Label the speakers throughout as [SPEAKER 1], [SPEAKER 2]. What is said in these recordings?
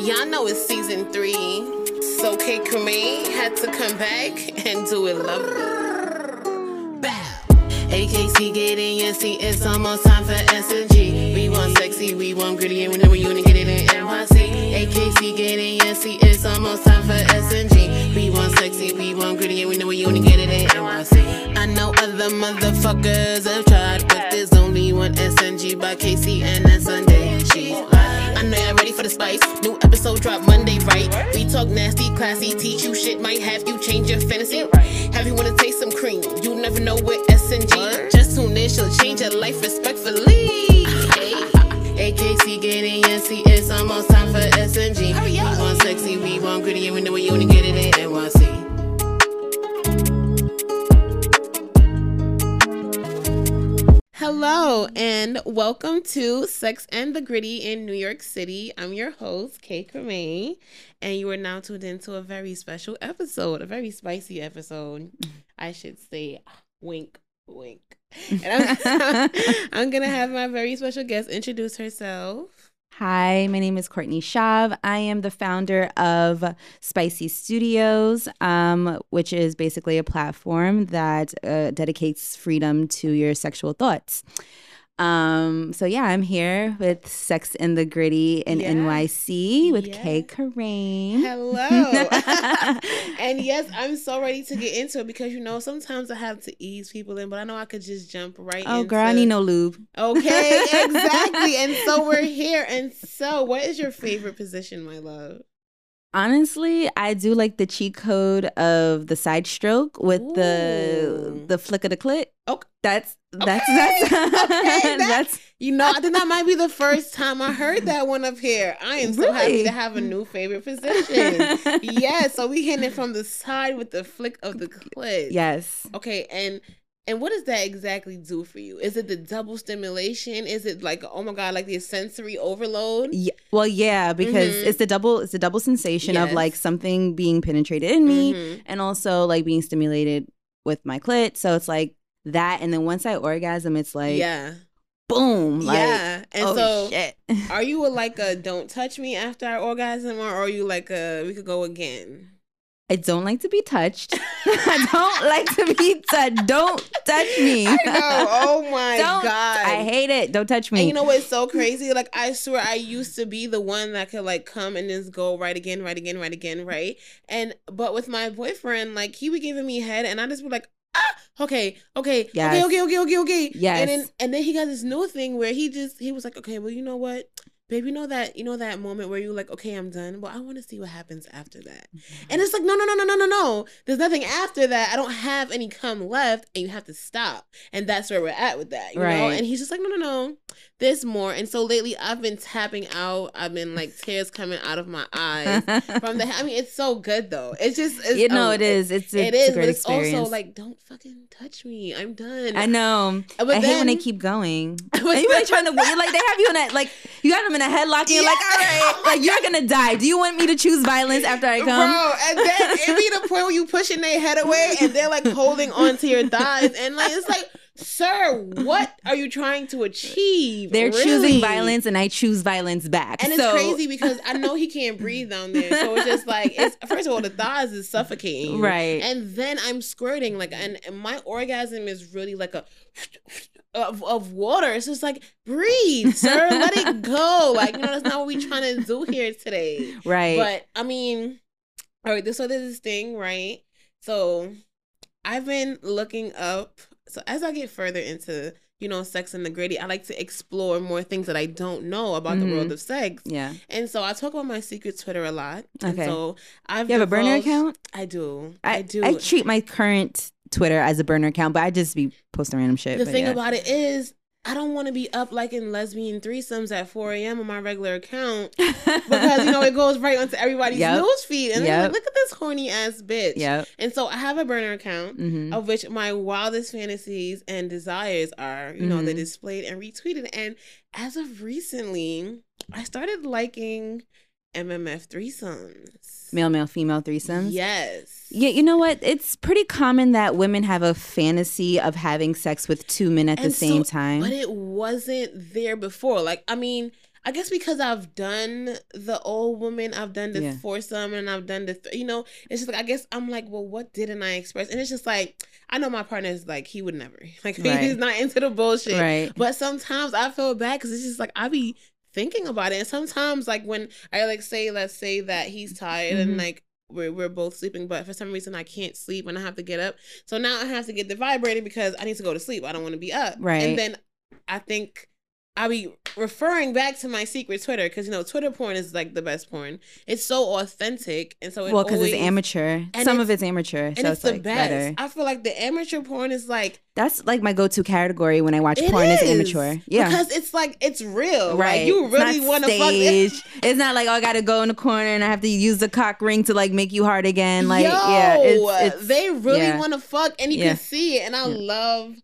[SPEAKER 1] Y'all know it's season three, so Kay Creme had to come back and do it lovely. Bow. AKC get in your seat, it's almost time for S&G. We want sexy, we want gritty, and we know we to get it in NYC. AKC get in your seat, it's almost time for S&G. We want sexy, we want gritty, and we know we to get it in NYC. I know other motherfuckers have tried, but there's only one SNG by Casey, and that's Sunday. She's. I know y'all ready for the spice. New episode drop Monday, right? We talk nasty, classy, teach you shit, might have you change your fantasy. Have you wanna taste some cream? You never know what SNG. Just tune in, she'll change your life respectfully. AKC getting seat, it's almost time for SNG. Oh, we want sexy, we want gritty, and we know we only get it in NYC. Hello and welcome to Sex and the Gritty in New York City. I'm your host, Kay Creme, and you are now tuned into a very special episode, a very spicy episode. I should say, wink, wink. And I'm, I'm gonna have my very special guest introduce herself.
[SPEAKER 2] Hi, my name is Courtney Shav. I am the founder of Spicy Studios, um, which is basically a platform that uh, dedicates freedom to your sexual thoughts. Um, so yeah, I'm here with Sex in the Gritty in
[SPEAKER 1] Yeah.
[SPEAKER 2] NYC with
[SPEAKER 1] Yeah.
[SPEAKER 2] Kay Creme.
[SPEAKER 1] Hello. and yes, I'm so ready to get into it because you know sometimes I have to ease people in, but I know I could just jump right in.
[SPEAKER 2] Oh,
[SPEAKER 1] into
[SPEAKER 2] girl, I need no lube.
[SPEAKER 1] Okay, exactly. and so we're here. And so, what is your favorite position, my love?
[SPEAKER 2] Honestly, I do like the cheat code of the side stroke with the the flick of the clit.
[SPEAKER 1] Okay.
[SPEAKER 2] That's that's
[SPEAKER 1] Okay.
[SPEAKER 2] that's
[SPEAKER 1] Okay, that-
[SPEAKER 2] that's
[SPEAKER 1] You know, I think that might be the first time I heard that one up here. I am so happy to have a new favorite position. yeah, so we hitting it from the side with the flick of the clit.
[SPEAKER 2] yes.
[SPEAKER 1] Okay, and and what does that exactly do for you? Is it the double stimulation? Is it like oh my god, like the sensory overload?
[SPEAKER 2] Yeah, well, yeah, because
[SPEAKER 1] Mhm.
[SPEAKER 2] it's the double it's the double sensation of like something being penetrated in me
[SPEAKER 1] Mhm.
[SPEAKER 2] and also like being stimulated with my clit. So it's like that and then once I orgasm it's like
[SPEAKER 1] yeah,
[SPEAKER 2] boom, like
[SPEAKER 1] yeah. And
[SPEAKER 2] oh
[SPEAKER 1] so,
[SPEAKER 2] shit.
[SPEAKER 1] are you a, like a don't touch me after I orgasm, or are you like a we could go again?
[SPEAKER 2] I don't like to be touched. I don't like to be touched. Don't touch me.
[SPEAKER 1] I know. Oh my
[SPEAKER 2] Don't-
[SPEAKER 1] god.
[SPEAKER 2] I hate it. Don't touch me.
[SPEAKER 1] And you know what's so crazy? Like I swear I used to be the one that could like come and just go right again, right again, right again, right? And but with my boyfriend, like he would giving me head and I just be like, ah, okay, okay,
[SPEAKER 2] Yes.
[SPEAKER 1] okay, okay, okay, okay, okay.
[SPEAKER 2] Yes.
[SPEAKER 1] And then and then he got this new thing where he just he was like, okay, well, you know what? Babe, you know that you know that moment where you're like, okay, I'm done. Well, I want to see what happens after that. And it's like, no, no, no, no, no, no, no. There's nothing after that. I don't have any cum left, and you have to stop. And that's where we're at with that, you know.
[SPEAKER 2] Right.
[SPEAKER 1] And he's just like, no, no, no. There's more. And so lately, I've been tapping out. I've been like tears coming out of my eyes from the. I mean, it's so good though. It's just, it's,
[SPEAKER 2] you know
[SPEAKER 1] um,
[SPEAKER 2] it is. It's,
[SPEAKER 1] It
[SPEAKER 2] it's
[SPEAKER 1] is,
[SPEAKER 2] a great
[SPEAKER 1] but it's
[SPEAKER 2] experience.
[SPEAKER 1] also like, don't fucking touch me. I'm done.
[SPEAKER 2] I know.
[SPEAKER 1] But
[SPEAKER 2] I hate when they keep going.
[SPEAKER 1] But
[SPEAKER 2] and you're like
[SPEAKER 1] then-
[SPEAKER 2] trying to like they have you in that like you got them in a headlock and you're like all right like you're gonna die. Do you want me to choose violence after I come?
[SPEAKER 1] Bro, and then it be the point where you pushing their head away and they're like holding on to your thighs and like it's like, sir, what are you trying to achieve?
[SPEAKER 2] They're
[SPEAKER 1] Really?
[SPEAKER 2] choosing violence and I choose violence back.
[SPEAKER 1] And
[SPEAKER 2] so,
[SPEAKER 1] it's crazy because I know he can't breathe down there. So it's just like it's first of all the thighs is suffocating. you.
[SPEAKER 2] Right.
[SPEAKER 1] And then I'm squirting like and, and my orgasm is really like a of, of water. It's just like breathe, sir. Let it go. Like, you know, that's not what we're trying to do here today.
[SPEAKER 2] right.
[SPEAKER 1] But I mean, all right, this so there's this thing, right? So I've been looking up. So as I get further into, you know, sex and the gritty, I like to explore more things that I don't know about the world
[SPEAKER 2] Mhm.
[SPEAKER 1] of sex.
[SPEAKER 2] yeah.
[SPEAKER 1] And so I talk about my secret Twitter a lot. And
[SPEAKER 2] Okay.
[SPEAKER 1] so I've
[SPEAKER 2] You have a burner account?
[SPEAKER 1] I do. I,
[SPEAKER 2] I,
[SPEAKER 1] do.
[SPEAKER 2] I treat my current Twitter as a burner account, but I just be posting random shit.
[SPEAKER 1] the thing
[SPEAKER 2] yeah.
[SPEAKER 1] about it is I don't want to be up like in lesbian threesomes at 4 a.m. on my regular account because you know it goes right onto everybody's
[SPEAKER 2] Yep.
[SPEAKER 1] news feed and
[SPEAKER 2] Yep.
[SPEAKER 1] like, look at this horny ass bitch.
[SPEAKER 2] Yep.
[SPEAKER 1] And so I have a burner account
[SPEAKER 2] hmm
[SPEAKER 1] of which my wildest fantasies and desires are, you know, they're
[SPEAKER 2] Mhm.
[SPEAKER 1] displayed and retweeted. And as of recently, I started liking MMF threesomes.
[SPEAKER 2] Male, male, female threesomes.
[SPEAKER 1] Yes.
[SPEAKER 2] Yeah, you know what? It's pretty common that women have a fantasy of having sex with two men at the same
[SPEAKER 1] so-
[SPEAKER 2] time.
[SPEAKER 1] But it wasn't there before. Like, I mean, I guess because I've done the old woman, I've done the
[SPEAKER 2] Yeah.
[SPEAKER 1] foursome, and I've done the, th- you know, it's just like I guess I'm like, well, what didn't I express? And it's just like I know my partner is like he would never, like
[SPEAKER 2] Right.
[SPEAKER 1] he's not into the bullshit.
[SPEAKER 2] Right.
[SPEAKER 1] But sometimes I feel bad because it's just like I be thinking about it, and sometimes like when I like say, let's say that he's tired
[SPEAKER 2] Mhm.
[SPEAKER 1] and like. We're, we're both sleeping, but for some reason I can't sleep and I have to get up. So now I have to get the vibrating because I need to go to sleep. I don't want to be up.
[SPEAKER 2] Right.
[SPEAKER 1] And then I think I'll be referring back to my secret Twitter because you know Twitter porn is like the best porn. It's so authentic, and so it
[SPEAKER 2] well, because it's amateur. Some
[SPEAKER 1] it's-
[SPEAKER 2] of it's amateur,
[SPEAKER 1] and
[SPEAKER 2] so
[SPEAKER 1] it's,
[SPEAKER 2] it's,
[SPEAKER 1] the
[SPEAKER 2] like
[SPEAKER 1] best.
[SPEAKER 2] better.
[SPEAKER 1] I feel like the amateur porn is like
[SPEAKER 2] That's like my go-to category when I watch porn is
[SPEAKER 1] is,
[SPEAKER 2] amateur. Yeah.
[SPEAKER 1] because it's like it's real.
[SPEAKER 2] Right.
[SPEAKER 1] Like you really want to fuck. It.
[SPEAKER 2] It's not like oh, I gotta go in the corner and I have to use the cock ring to like make you hard again. Like
[SPEAKER 1] Yo,
[SPEAKER 2] yeah, it's, it's
[SPEAKER 1] they really
[SPEAKER 2] yeah.
[SPEAKER 1] want to fuck, and you
[SPEAKER 2] Yeah.
[SPEAKER 1] can see it. And I
[SPEAKER 2] Yeah.
[SPEAKER 1] love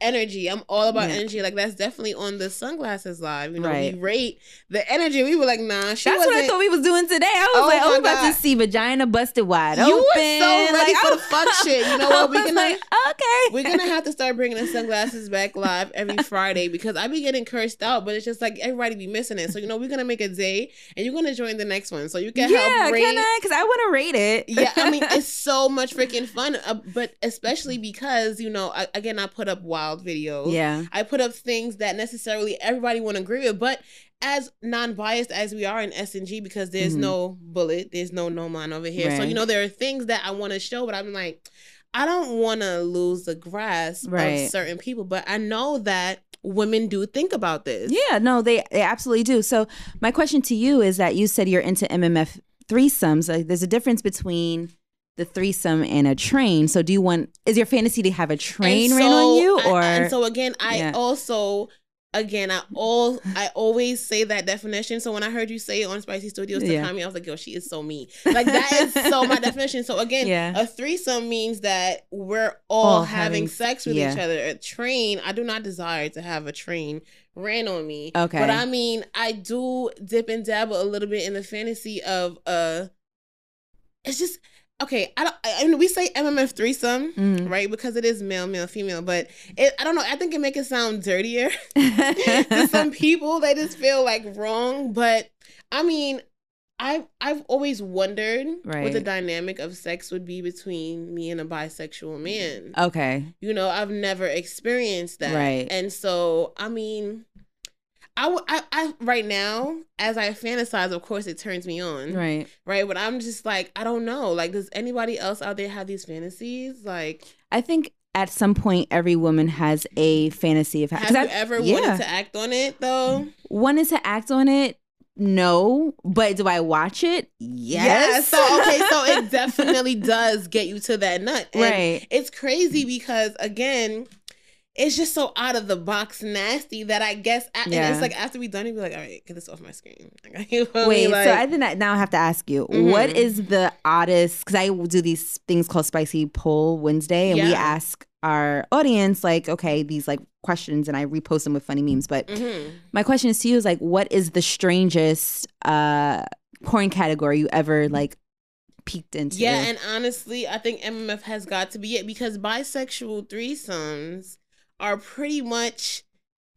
[SPEAKER 1] energy. I'm all about
[SPEAKER 2] Yeah.
[SPEAKER 1] energy. Like that's definitely on the sunglasses live. You know,
[SPEAKER 2] Right.
[SPEAKER 1] we rate the energy. We were like, nah, she
[SPEAKER 2] That's what I thought we was doing today. I was
[SPEAKER 1] Oh
[SPEAKER 2] like, oh, we about to see vagina busted wide
[SPEAKER 1] You
[SPEAKER 2] open.
[SPEAKER 1] were so ready
[SPEAKER 2] like,
[SPEAKER 1] for the fuck shit. You know what? We
[SPEAKER 2] was
[SPEAKER 1] can
[SPEAKER 2] like, okay.
[SPEAKER 1] We're gonna have to start bringing the sunglasses back live every Friday because I be getting cursed out, but it's just like everybody be missing it. So you know we're gonna make a day, and you're gonna join the next one, so you can
[SPEAKER 2] yeah,
[SPEAKER 1] help rate.
[SPEAKER 2] can I? Because I want to rate it.
[SPEAKER 1] yeah, I mean it's so much freaking fun, uh, but especially because you know I, again I put up wild videos.
[SPEAKER 2] yeah,
[SPEAKER 1] I put up things that necessarily everybody won't agree with, but as non-biased as we are in S and G, because there's
[SPEAKER 2] Mhm.
[SPEAKER 1] no bullet, there's no no man over here. So you know there are things that I want to show, but I'm like, I don't want to lose the grasp
[SPEAKER 2] Right.
[SPEAKER 1] of certain people, but I know that women do think about this.
[SPEAKER 2] yeah. No, they they absolutely do. So my question to you is that you said you're into MMF threesomes. Like, there's a difference between the threesome and a train. So do you want? Is your fantasy to have a train
[SPEAKER 1] And
[SPEAKER 2] ran on you,
[SPEAKER 1] I-
[SPEAKER 2] or
[SPEAKER 1] and so again, I
[SPEAKER 2] Yeah.
[SPEAKER 1] also. Again, I all I always say that definition. So when I heard you say it on Spicy Studios to
[SPEAKER 2] Yeah.
[SPEAKER 1] Kami, I was like, "Yo, she is so me." Like that is so my definition. So again,
[SPEAKER 2] Yeah.
[SPEAKER 1] a threesome means that we're all,
[SPEAKER 2] All
[SPEAKER 1] having,
[SPEAKER 2] having-
[SPEAKER 1] sex with
[SPEAKER 2] yeah.
[SPEAKER 1] each other. A train, I do not desire to have a train ran on me.
[SPEAKER 2] Okay.
[SPEAKER 1] but I mean, I do dip and dabble a little bit in the fantasy of uh, it's just okay. I don't. I mean, we say MMF threesome
[SPEAKER 2] Mhm.
[SPEAKER 1] right? Because it is male, male, female. But it, I don't know. I think it make it sound dirtier to some people. They just feel like wrong. But I mean, I I've always wondered what the dynamic of sex would be between me and a bisexual man.
[SPEAKER 2] okay,
[SPEAKER 1] You know, I've never experienced that,
[SPEAKER 2] Right.
[SPEAKER 1] And so, I mean. I, I, I right now as I fantasize, of course, it turns me on,
[SPEAKER 2] right.
[SPEAKER 1] right? But I'm just like, I don't know. Like, does anybody else out there have these fantasies? Like,
[SPEAKER 2] I think at some point every woman has a fantasy of
[SPEAKER 1] Have you
[SPEAKER 2] I've-
[SPEAKER 1] ever
[SPEAKER 2] yeah.
[SPEAKER 1] wanted to act on it though?
[SPEAKER 2] wanted to act on it. No, but do I watch it? Yes.
[SPEAKER 1] So okay, so it definitely does get you to that nut. And
[SPEAKER 2] Right.
[SPEAKER 1] It's crazy because again, it's just so out of the box nasty that I guess
[SPEAKER 2] Yeah.
[SPEAKER 1] it's like after we done it, be like, all right, get this off my screen. Like, you feel?
[SPEAKER 2] Wait,
[SPEAKER 1] Like,
[SPEAKER 2] so I think that now I have to ask you, what
[SPEAKER 1] Mhm.
[SPEAKER 2] is the oddest? Because I do these things called Spicy Poll Wednesday, and we ask our audience like, okay, these like questions, and I repost them with funny memes. But
[SPEAKER 1] Mhm.
[SPEAKER 2] my question is to you: is like, what is the strangest uh porn category you ever like peeked into?
[SPEAKER 1] Yeah, and honestly, I think MMF has got to be it because bisexual threesomes are pretty much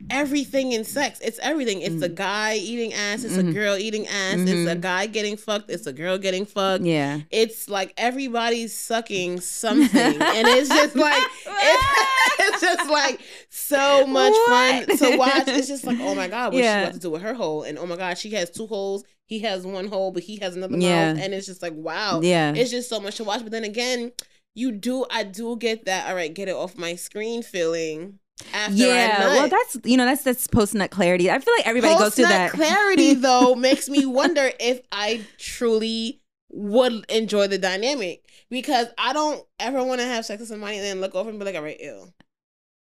[SPEAKER 1] everything in sex. It's everything. It's a
[SPEAKER 2] Mhm.
[SPEAKER 1] guy eating ass, it's a
[SPEAKER 2] Mhm.
[SPEAKER 1] girl eating ass, it's a
[SPEAKER 2] Mhm.
[SPEAKER 1] guy getting fucked, it's a girl getting fucked.
[SPEAKER 2] yeah.
[SPEAKER 1] It's like everybody's sucking something. and it's just like it's, it's just like so much fun to watch. It's just like, oh my God, what's
[SPEAKER 2] Yeah.
[SPEAKER 1] she about to do with her hole? And oh my God, she has two holes. He has one hole, but he has another
[SPEAKER 2] Yeah.
[SPEAKER 1] mouth. And it's just like, wow
[SPEAKER 2] Yeah.
[SPEAKER 1] it's just so much to watch. But then again, you do I do get that all right, get it off my screen feeling after
[SPEAKER 2] yeah, well, that's you know that's that's post nut clarity. I feel like everybody goes through that.
[SPEAKER 1] clarity though makes me wonder if I truly would enjoy the dynamic because I don't ever want to have sex with somebody and then look over and be like, all right, ew.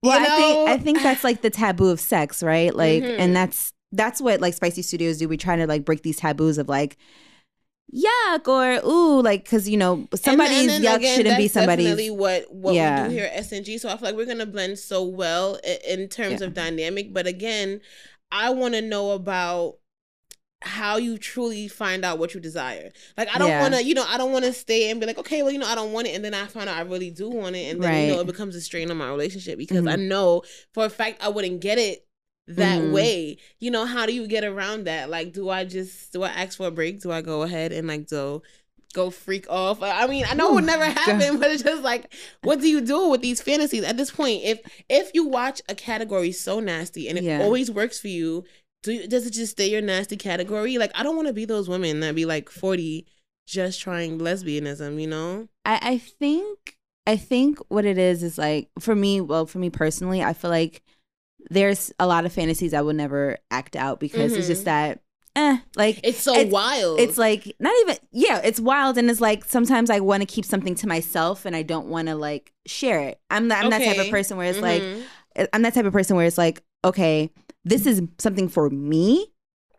[SPEAKER 2] Well,
[SPEAKER 1] You
[SPEAKER 2] I think? I think that's like the taboo of sex, right? Like,
[SPEAKER 1] Mhm.
[SPEAKER 2] and that's that's what like Spicy Studios do. We try to like break these taboos of like yuck or ooh, like because you know somebody's
[SPEAKER 1] And- and
[SPEAKER 2] yuck
[SPEAKER 1] again,
[SPEAKER 2] shouldn't be somebody's.
[SPEAKER 1] definitely what what
[SPEAKER 2] Yeah.
[SPEAKER 1] we do here at SNG. So I feel like we're gonna blend so well i- in terms
[SPEAKER 2] Yeah.
[SPEAKER 1] of dynamic. But again, I want to know about how you truly find out what you desire. Like I don't
[SPEAKER 2] Yeah.
[SPEAKER 1] want to, you know, I don't want to stay and be like, okay, well, you know, I don't want it, and then I find out I really do want it, and then you know it becomes a strain on my relationship because
[SPEAKER 2] Mhm.
[SPEAKER 1] I know for a fact I wouldn't get it that
[SPEAKER 2] Mhm.
[SPEAKER 1] way. You know, how do you get around that? Like, do I just do I ask for a break? Do I go ahead and like do go freak off? I mean, I know it would
[SPEAKER 2] Ooh,
[SPEAKER 1] never
[SPEAKER 2] God.
[SPEAKER 1] happen, but it's just like, what do you do with these fantasies at this point? If if you watch a category so nasty and it
[SPEAKER 2] Yeah.
[SPEAKER 1] always works for you, do you, does it just stay your nasty category? Like, I don't want to be those women that be like forty just trying lesbianism. You know?
[SPEAKER 2] I, I think I think what it is is like for me, well, for me personally, I feel like there's a lot of fantasies I would never act out because it's
[SPEAKER 1] Mhm.
[SPEAKER 2] just that eh, like
[SPEAKER 1] It's so
[SPEAKER 2] It's-
[SPEAKER 1] wild.
[SPEAKER 2] it's like not even yeah, it's wild and it's like sometimes I want to keep something to myself and I don't want to like share it. I'm not, I'm that type of person where it's like
[SPEAKER 1] Mhm.
[SPEAKER 2] I'm that type of person where it's like, okay, this is something for me.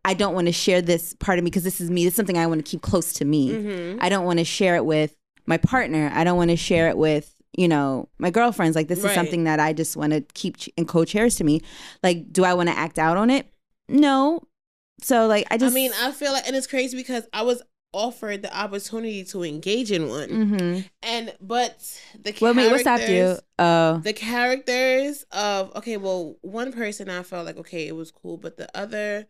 [SPEAKER 2] I don't want to share this part of me because this is me. This is something I want to keep close to me.
[SPEAKER 1] Mhm.
[SPEAKER 2] I don't want to share it with my partner. I don't want to share it with, you know, my girlfriends. Like, this
[SPEAKER 1] Right.
[SPEAKER 2] is something that I just want to keep ch- and co-chairs to me. Like, do I want to act out on it? No. So, like, I just.
[SPEAKER 1] I mean, I feel like, and it's crazy because I was offered the opportunity to engage in one,
[SPEAKER 2] hmm
[SPEAKER 1] and but the
[SPEAKER 2] Well, wait, what stopped you?
[SPEAKER 1] characters-
[SPEAKER 2] Oh.
[SPEAKER 1] The characters of okay, well, one person I felt like okay, it was cool, but the other,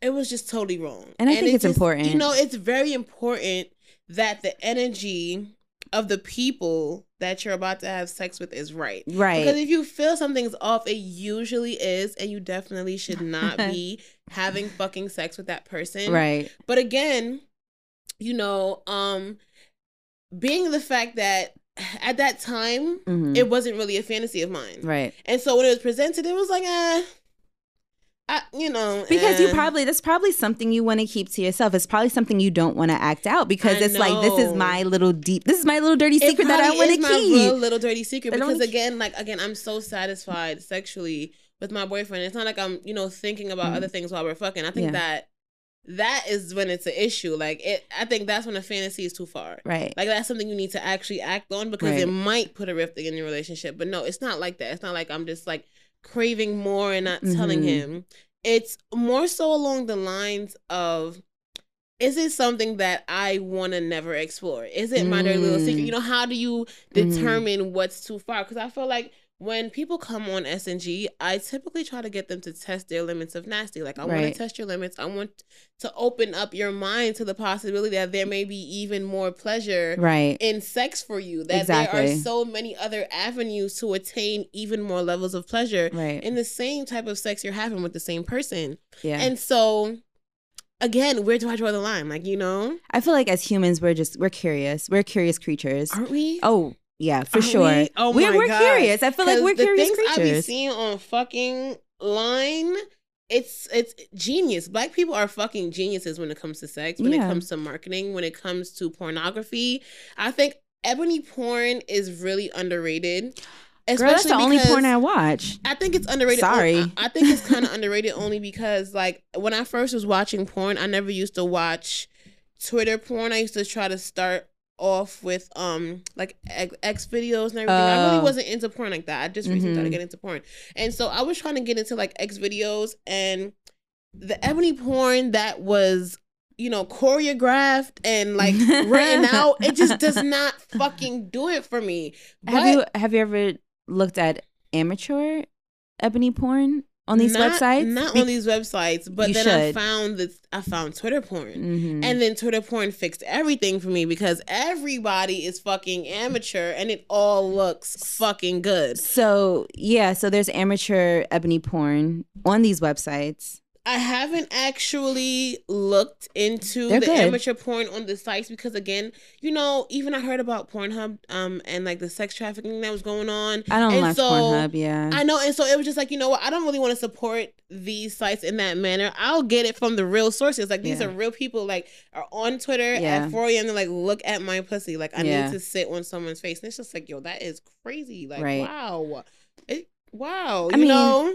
[SPEAKER 1] it was just totally wrong.
[SPEAKER 2] And I think
[SPEAKER 1] it
[SPEAKER 2] it's important.
[SPEAKER 1] You know, it's very important that the energy of the people that you're about to have sex with is right.
[SPEAKER 2] Right.
[SPEAKER 1] Because if you feel something's off, it usually is, and you definitely should not be having fucking sex with that person.
[SPEAKER 2] Right.
[SPEAKER 1] But again, you know, um, being the fact that at that time
[SPEAKER 2] Mhm.
[SPEAKER 1] it wasn't really a fantasy of mine,
[SPEAKER 2] right.
[SPEAKER 1] and so when it was presented, it was like, eh, I, you know,
[SPEAKER 2] Because you probably that's probably something you want to keep to yourself. It's probably something you don't want to act out because
[SPEAKER 1] I
[SPEAKER 2] it's like this is my little deep. This is my little dirty secret that I want to
[SPEAKER 1] my
[SPEAKER 2] keep.
[SPEAKER 1] real little dirty secret because again, like again, I'm so satisfied sexually with my boyfriend. It's not like I'm, you know, thinking about
[SPEAKER 2] Mhm.
[SPEAKER 1] other things while we're fucking. I think
[SPEAKER 2] Yeah.
[SPEAKER 1] that that is when it's an issue. Like it, I think that's when a fantasy is too far.
[SPEAKER 2] right.
[SPEAKER 1] Like that's something you need to actually act on because
[SPEAKER 2] Right.
[SPEAKER 1] it might put a rift in your relationship. But no, it's not like that. It's not like I'm just like craving more and not telling
[SPEAKER 2] Mhm.
[SPEAKER 1] him. It's more so along the lines of is it something that I want to never explore? Is it my dirty little secret?
[SPEAKER 2] Mm.
[SPEAKER 1] You know, how do you
[SPEAKER 2] Mhm.
[SPEAKER 1] determine what's too far? Because I feel like when people come on SNG, I typically try to get them to test their limits of nasty. Like I want to test your limits. I want to open up your mind to the possibility that there may be even more pleasure
[SPEAKER 2] Right.
[SPEAKER 1] in sex for you. That there are so many other avenues to attain even more levels of pleasure
[SPEAKER 2] Right.
[SPEAKER 1] in the same type of sex you're having with the same person.
[SPEAKER 2] yeah.
[SPEAKER 1] And so again, where do I draw the line? Like, you know?
[SPEAKER 2] I feel like as humans, we're just we're curious. We're curious creatures.
[SPEAKER 1] Aren't we?
[SPEAKER 2] Oh yeah, for
[SPEAKER 1] Aren't
[SPEAKER 2] sure.
[SPEAKER 1] Oh we? Oh
[SPEAKER 2] we're
[SPEAKER 1] my
[SPEAKER 2] we're
[SPEAKER 1] God.
[SPEAKER 2] curious. I feel like we're
[SPEAKER 1] the
[SPEAKER 2] curious
[SPEAKER 1] things I be
[SPEAKER 2] creatures.
[SPEAKER 1] seeing on fucking line, it's it's genius. Black people are fucking geniuses when it comes to sex, when
[SPEAKER 2] Yeah.
[SPEAKER 1] it comes to marketing, when it comes to pornography. I think ebony porn is really underrated.
[SPEAKER 2] Girl, that's the only porn I watch.
[SPEAKER 1] I think it's underrated.
[SPEAKER 2] Sorry.
[SPEAKER 1] I, I think it's kind of underrated only because, like, when I first was watching porn, I never used to watch Twitter porn. I used to try to start off with um like X, videos and everything. I really
[SPEAKER 2] Oh.
[SPEAKER 1] wasn't into porn like that. I just recently started
[SPEAKER 2] Mhm.
[SPEAKER 1] getting into porn, and so I was trying to get into like X videos and the ebony porn that was you know choreographed and like written out. It just does not fucking do it for me.
[SPEAKER 2] have
[SPEAKER 1] But-
[SPEAKER 2] you have you ever looked at amateur ebony porn on these
[SPEAKER 1] not,
[SPEAKER 2] websites?
[SPEAKER 1] Not
[SPEAKER 2] Be-
[SPEAKER 1] on these websites, but then I found that I found Twitter porn.
[SPEAKER 2] Mhm.
[SPEAKER 1] And then Twitter porn fixed everything for me because everybody is fucking amateur and it all looks fucking good.
[SPEAKER 2] so yeah, so there's amateur ebony porn on these websites.
[SPEAKER 1] I haven't actually looked into
[SPEAKER 2] They're
[SPEAKER 1] the
[SPEAKER 2] good.
[SPEAKER 1] amateur porn on the sites because again, you know, even I heard about Pornhub um and like the sex trafficking that was going on.
[SPEAKER 2] I don't
[SPEAKER 1] And
[SPEAKER 2] like
[SPEAKER 1] so-
[SPEAKER 2] Pornhub. Yeah,
[SPEAKER 1] I know, and so it was just like, you know what? I don't really want to support these sites in that manner. I'll get it from the real sources. Like these
[SPEAKER 2] Yeah.
[SPEAKER 1] are real people like are on Twitter
[SPEAKER 2] Yeah.
[SPEAKER 1] at 4 a.m. They're like, look at my pussy. Like I
[SPEAKER 2] Yeah.
[SPEAKER 1] need to sit on someone's face. And it's just like, yo, that is crazy. Like,
[SPEAKER 2] Right.
[SPEAKER 1] wow. It, wow.
[SPEAKER 2] I
[SPEAKER 1] you
[SPEAKER 2] mean,
[SPEAKER 1] know?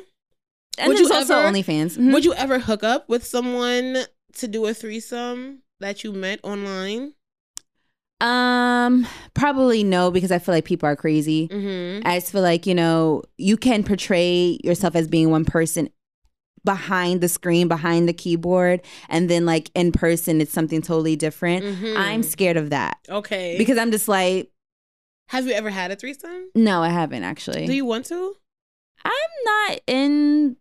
[SPEAKER 2] And
[SPEAKER 1] would
[SPEAKER 2] there's
[SPEAKER 1] you
[SPEAKER 2] also
[SPEAKER 1] ever-
[SPEAKER 2] OnlyFans. Mhm.
[SPEAKER 1] Would you ever hook up with someone to do a threesome that you met online?
[SPEAKER 2] Um, probably no, because I feel like people are crazy.
[SPEAKER 1] Mm-hmm.
[SPEAKER 2] I just feel like, you know, you can portray yourself as being one person behind the screen, behind the keyboard, and then like in person it's something totally different.
[SPEAKER 1] Mm-hmm.
[SPEAKER 2] I'm scared of that.
[SPEAKER 1] okay.
[SPEAKER 2] Because I'm just like,
[SPEAKER 1] have you ever had a threesome?
[SPEAKER 2] no, I haven't actually.
[SPEAKER 1] Do you want to?
[SPEAKER 2] I'm not in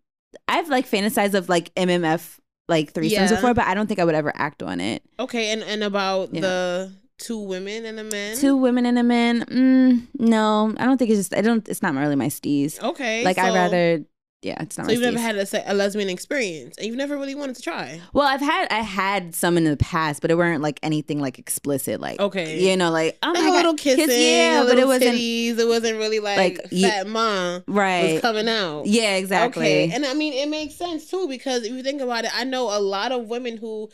[SPEAKER 2] I've like fantasized of like MMF like threesomes
[SPEAKER 1] Yeah.
[SPEAKER 2] before, but I don't think I would ever act on it.
[SPEAKER 1] Okay, and and about
[SPEAKER 2] Yeah.
[SPEAKER 1] the two women and a man.
[SPEAKER 2] Two women and a man. Mm, no, I don't think it's just. I don't. It's not really my steez.
[SPEAKER 1] Okay,
[SPEAKER 2] like I rather. Yeah, it's not.
[SPEAKER 1] So you've never had a, a lesbian experience, and you've never really wanted to try.
[SPEAKER 2] Well, I've had I had some in the past, but it weren't like anything like explicit. Like
[SPEAKER 1] Okay.
[SPEAKER 2] you know, like oh
[SPEAKER 1] Like
[SPEAKER 2] my
[SPEAKER 1] a little
[SPEAKER 2] God,
[SPEAKER 1] kissing,
[SPEAKER 2] kiss- yeah, but it wasn't
[SPEAKER 1] titties. It wasn't really like,
[SPEAKER 2] like,
[SPEAKER 1] fat mom was
[SPEAKER 2] right.
[SPEAKER 1] coming out.
[SPEAKER 2] Yeah, exactly.
[SPEAKER 1] Okay, and I mean it makes sense too because if you think about it, I know a lot of women who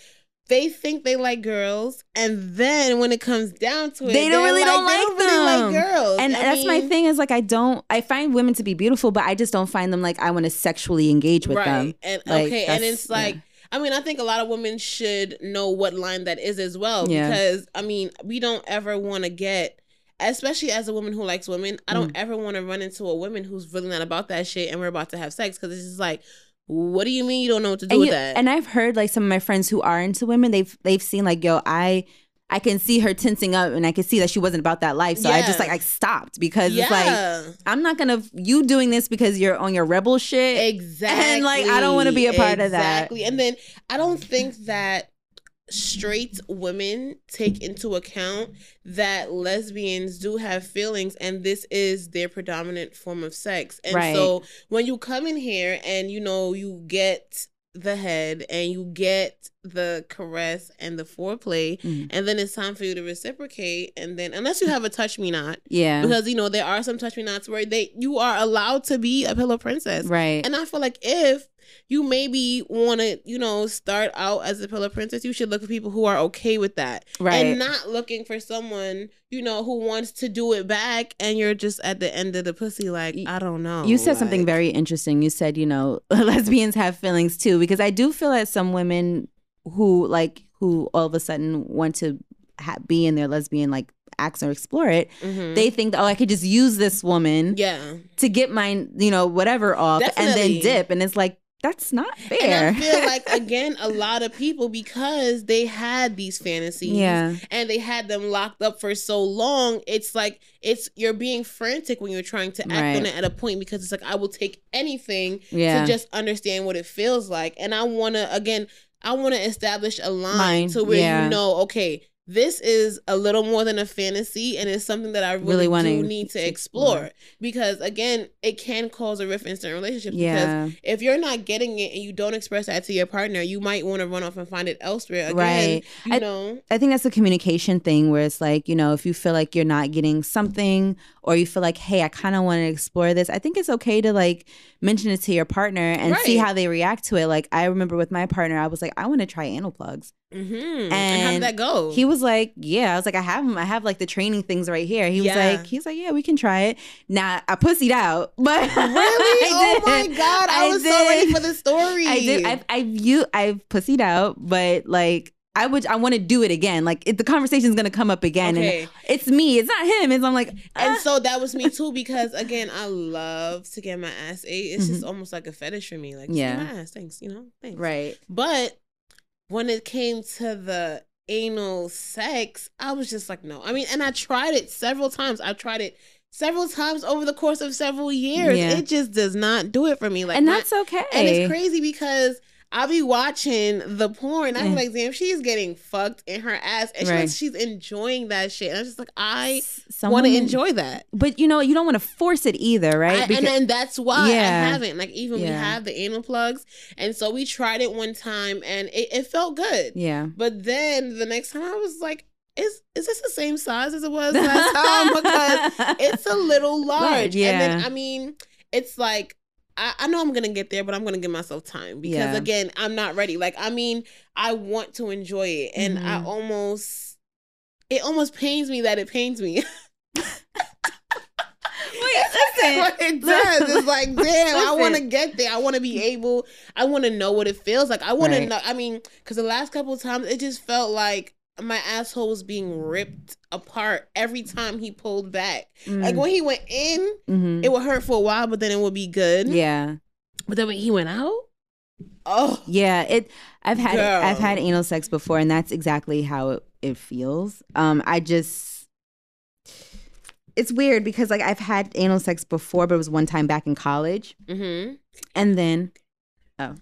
[SPEAKER 1] they think they like girls, and then when it comes down to it,
[SPEAKER 2] They don't really don't
[SPEAKER 1] they
[SPEAKER 2] like
[SPEAKER 1] don't really like
[SPEAKER 2] them.
[SPEAKER 1] girls,
[SPEAKER 2] and
[SPEAKER 1] I
[SPEAKER 2] that's my thing is like I don't I find women to be beautiful, but I just don't find them like I want to sexually engage with
[SPEAKER 1] right?
[SPEAKER 2] them.
[SPEAKER 1] And
[SPEAKER 2] Like,
[SPEAKER 1] okay, and it's like.
[SPEAKER 2] yeah.
[SPEAKER 1] I mean, I think a lot of women should know what line that is as well.
[SPEAKER 2] Yeah.
[SPEAKER 1] Because, I mean, we don't ever want to get, especially as a woman who likes women, I don't
[SPEAKER 2] Mm.
[SPEAKER 1] ever want to run into a woman who's really not about that shit and we're about to have sex. Because it's just like, what do you mean you don't know what to do
[SPEAKER 2] and
[SPEAKER 1] with
[SPEAKER 2] you-
[SPEAKER 1] that?
[SPEAKER 2] and I've heard like some of my friends who are into women, they've they've seen like yo, I I can see her tensing up, and I can see that she wasn't about that life. So I just like I stopped because
[SPEAKER 1] yeah.
[SPEAKER 2] it's like I'm not gonna you doing this because you're on your rebel shit.
[SPEAKER 1] Exactly.
[SPEAKER 2] And, like, I don't wanna be a part of that.
[SPEAKER 1] Exactly. And then I don't think that straight women take into account that lesbians do have feelings and this is their predominant form of sex. And
[SPEAKER 2] Right.
[SPEAKER 1] so when you come in here and you know you get the head and you get the caress and the foreplay
[SPEAKER 2] Mhm.
[SPEAKER 1] and then it's time for you to reciprocate and then unless you have a touch me not
[SPEAKER 2] Yeah,
[SPEAKER 1] because you know there are some touch me nots where they you are allowed to be a pillow princess
[SPEAKER 2] right.
[SPEAKER 1] and i feel like if you maybe want to you know start out as a pillow princess you should look for people who are okay with that
[SPEAKER 2] Right.
[SPEAKER 1] and not looking for someone you know who wants to do it back and you're just at the end of the pussy like I don't know
[SPEAKER 2] You said something very interesting. You said, you know, lesbians have feelings too, because I do feel that some women who like who all of a sudden want to ha- be in their lesbian like acts or explore it,
[SPEAKER 1] Mhm.
[SPEAKER 2] they think, oh, I could just use this woman
[SPEAKER 1] yeah
[SPEAKER 2] to get my, you know, whatever off, and then dip, and it's like that's not fair.
[SPEAKER 1] and i feel like again a lot of people because they had these fantasies
[SPEAKER 2] yeah,
[SPEAKER 1] and they had them locked up for so long it's like it's you're being frantic when you're trying to act
[SPEAKER 2] Right.
[SPEAKER 1] on it at a point because it's like i will take anything
[SPEAKER 2] yeah,
[SPEAKER 1] to just understand what it feels like and i want to again i want to establish a line
[SPEAKER 2] Line,
[SPEAKER 1] to where
[SPEAKER 2] yeah.
[SPEAKER 1] you know okay this is a little more than a fantasy and it's something that i really,
[SPEAKER 2] Really
[SPEAKER 1] do
[SPEAKER 2] wanna
[SPEAKER 1] need to
[SPEAKER 2] explore.
[SPEAKER 1] explore because again it can cause a rift in certain relationships because
[SPEAKER 2] yeah,
[SPEAKER 1] if you're not getting it and you don't express that to your partner you might want to run off and find it elsewhere again
[SPEAKER 2] Right.
[SPEAKER 1] you
[SPEAKER 2] I-
[SPEAKER 1] know
[SPEAKER 2] I think that's a communication thing where it's like, you know, if you feel like you're not getting something or you feel like, hey, I kind of want to explore this, I think it's okay to like mention it to your partner and see how they react to it. Like, I remember with my partner, I was like, I want to try anal plugs.
[SPEAKER 1] Mm-hmm. and, how did that go
[SPEAKER 2] He was like, yeah. I was like, I have him. I have like the training things right here. He was
[SPEAKER 1] Yeah.
[SPEAKER 2] like, "He's like, yeah, we can try it. Now, I pussied out, but
[SPEAKER 1] really oh my god i,
[SPEAKER 2] I
[SPEAKER 1] was so ready for the story
[SPEAKER 2] I did. I've, I've you. I've pussied out, but like I would. I want to do it again. Like it, the conversation's gonna come up again,
[SPEAKER 1] Okay.
[SPEAKER 2] and it's me. It's not him. It's I'm like,
[SPEAKER 1] And
[SPEAKER 2] ah.
[SPEAKER 1] so that was me too because again, I love to get my ass ate. It's just almost like a fetish for me. Like, yeah,
[SPEAKER 2] Mm-hmm. Yeah.
[SPEAKER 1] my ass, thanks, you know, thanks.
[SPEAKER 2] right.
[SPEAKER 1] But when it came to the anal sex, I was just like, no. I mean, and I tried it several times. I tried it several times over the course of several years.
[SPEAKER 2] Yeah.
[SPEAKER 1] It just does not do it for me. Like,
[SPEAKER 2] and that's okay.
[SPEAKER 1] and it's crazy because I'll be watching the porn. I'm
[SPEAKER 2] Yeah.
[SPEAKER 1] like, damn, she's getting fucked in her ass, and
[SPEAKER 2] Right.
[SPEAKER 1] looks- she's enjoying that shit. And I'm just like, I want to enjoy that.
[SPEAKER 2] but you know, you don't want to force it either, right?
[SPEAKER 1] I-
[SPEAKER 2] Because-
[SPEAKER 1] and then that's why
[SPEAKER 2] Yeah.
[SPEAKER 1] I haven't. Like even we have the anal plugs, and so we tried it one time, and it, it felt good.
[SPEAKER 2] yeah.
[SPEAKER 1] But then the next time I was like, is is this the same size as it was last time? Because it's a little large. And then
[SPEAKER 2] yeah.
[SPEAKER 1] I mean, it's like. I, I know I'm gonna get there, but I'm gonna give myself time because
[SPEAKER 2] Yeah.
[SPEAKER 1] again, I'm not ready. Like, I mean, I want to enjoy it, and I
[SPEAKER 2] Mhm.
[SPEAKER 1] almost, it almost pains me that it pains me.
[SPEAKER 2] Wait, listen.
[SPEAKER 1] what it does. It's like, damn, I want to get there. I want to be able. I want to know what it feels like. I want
[SPEAKER 2] Right.
[SPEAKER 1] to know. I mean, because the last couple of times, it just felt like my asshole was being ripped apart every time he pulled back. Like
[SPEAKER 2] Mm,
[SPEAKER 1] when he went in,
[SPEAKER 2] mhm.
[SPEAKER 1] it would hurt for a while, but then it would be good.
[SPEAKER 2] yeah.
[SPEAKER 1] But then when he went out, oh,
[SPEAKER 2] Yeah, it. I've had
[SPEAKER 1] Girl.
[SPEAKER 2] I've had anal sex before, and that's exactly how it, it feels. Um, I just it's weird because like I've had anal sex before, but it was one time back in college,
[SPEAKER 1] mm-hmm.
[SPEAKER 2] and then Oh.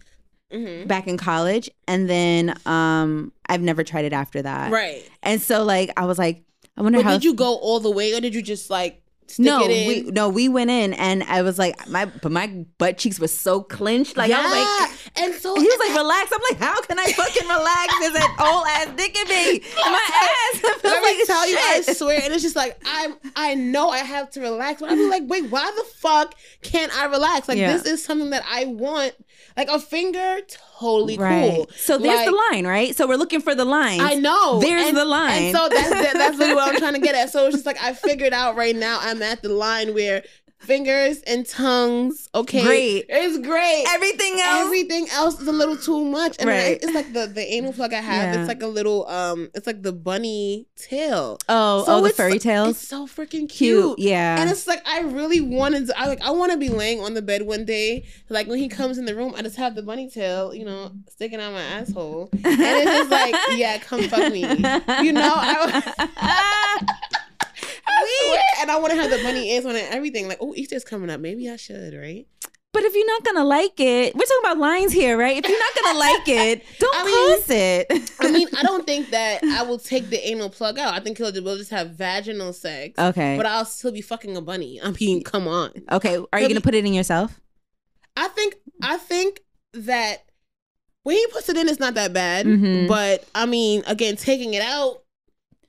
[SPEAKER 1] Mhm.
[SPEAKER 2] back in college, and then um, I've never tried it after that.
[SPEAKER 1] Right.
[SPEAKER 2] And so like I was like, I wonder
[SPEAKER 1] But
[SPEAKER 2] how.
[SPEAKER 1] did you go all the way, or did you just like stick
[SPEAKER 2] no,
[SPEAKER 1] it in?
[SPEAKER 2] we no, we went in, and I was like, my but my butt cheeks were so clenched. Like I was like,
[SPEAKER 1] and so
[SPEAKER 2] he was like, relax. I'm like, how can I fucking relax? Is an old ass dick in me. My ass
[SPEAKER 1] Let me
[SPEAKER 2] like
[SPEAKER 1] tell you, I swear, and it's just like I I know I have to relax, but I'm like, wait, why the fuck can't I relax? Like
[SPEAKER 2] Yeah.
[SPEAKER 1] this is something that I want. Like a finger, totally
[SPEAKER 2] Right.
[SPEAKER 1] cool.
[SPEAKER 2] So there's the line, right? So we're looking for the line.
[SPEAKER 1] I know.
[SPEAKER 2] There's
[SPEAKER 1] And-
[SPEAKER 2] the line.
[SPEAKER 1] And so that's that, that's literally what I'm trying to get at. So it's just like I figured out right now I'm at the line where fingers and tongues, okay.
[SPEAKER 2] Great.
[SPEAKER 1] It's great.
[SPEAKER 2] Everything else.
[SPEAKER 1] Everything else is a little too much. And
[SPEAKER 2] Right.
[SPEAKER 1] It's like the, the anal plug I have,
[SPEAKER 2] Yeah.
[SPEAKER 1] it's like a little um it's like the bunny tail.
[SPEAKER 2] oh,
[SPEAKER 1] So
[SPEAKER 2] oh, the
[SPEAKER 1] it's-
[SPEAKER 2] furry
[SPEAKER 1] It's so freaking cute.
[SPEAKER 2] Cute. Yeah.
[SPEAKER 1] And it's like I really wanted to I like I want to be laying on the bed one day. Like when he comes in the room, I just have the bunny tail, you know, sticking out my asshole. And it's just like, yeah, come fuck me. You know, I swear. And I want to have the bunny ears on it and everything. Like, oh, Easter's coming up. Maybe I should, right?
[SPEAKER 2] But if you're not gonna like it, we're talking about lines here, right? If you're not gonna like it, don't
[SPEAKER 1] I mean-
[SPEAKER 2] post it.
[SPEAKER 1] I mean, I don't think that I will take the anal plug out. I think he'll we'll just have vaginal sex.
[SPEAKER 2] okay.
[SPEAKER 1] But I'll still be fucking a bunny. I mean, come on.
[SPEAKER 2] okay. Are you
[SPEAKER 1] He'll
[SPEAKER 2] gonna
[SPEAKER 1] be-
[SPEAKER 2] put it in yourself?
[SPEAKER 1] I think I think that when he puts it in, it's not that bad.
[SPEAKER 2] Mhm.
[SPEAKER 1] But I mean, again, taking it out,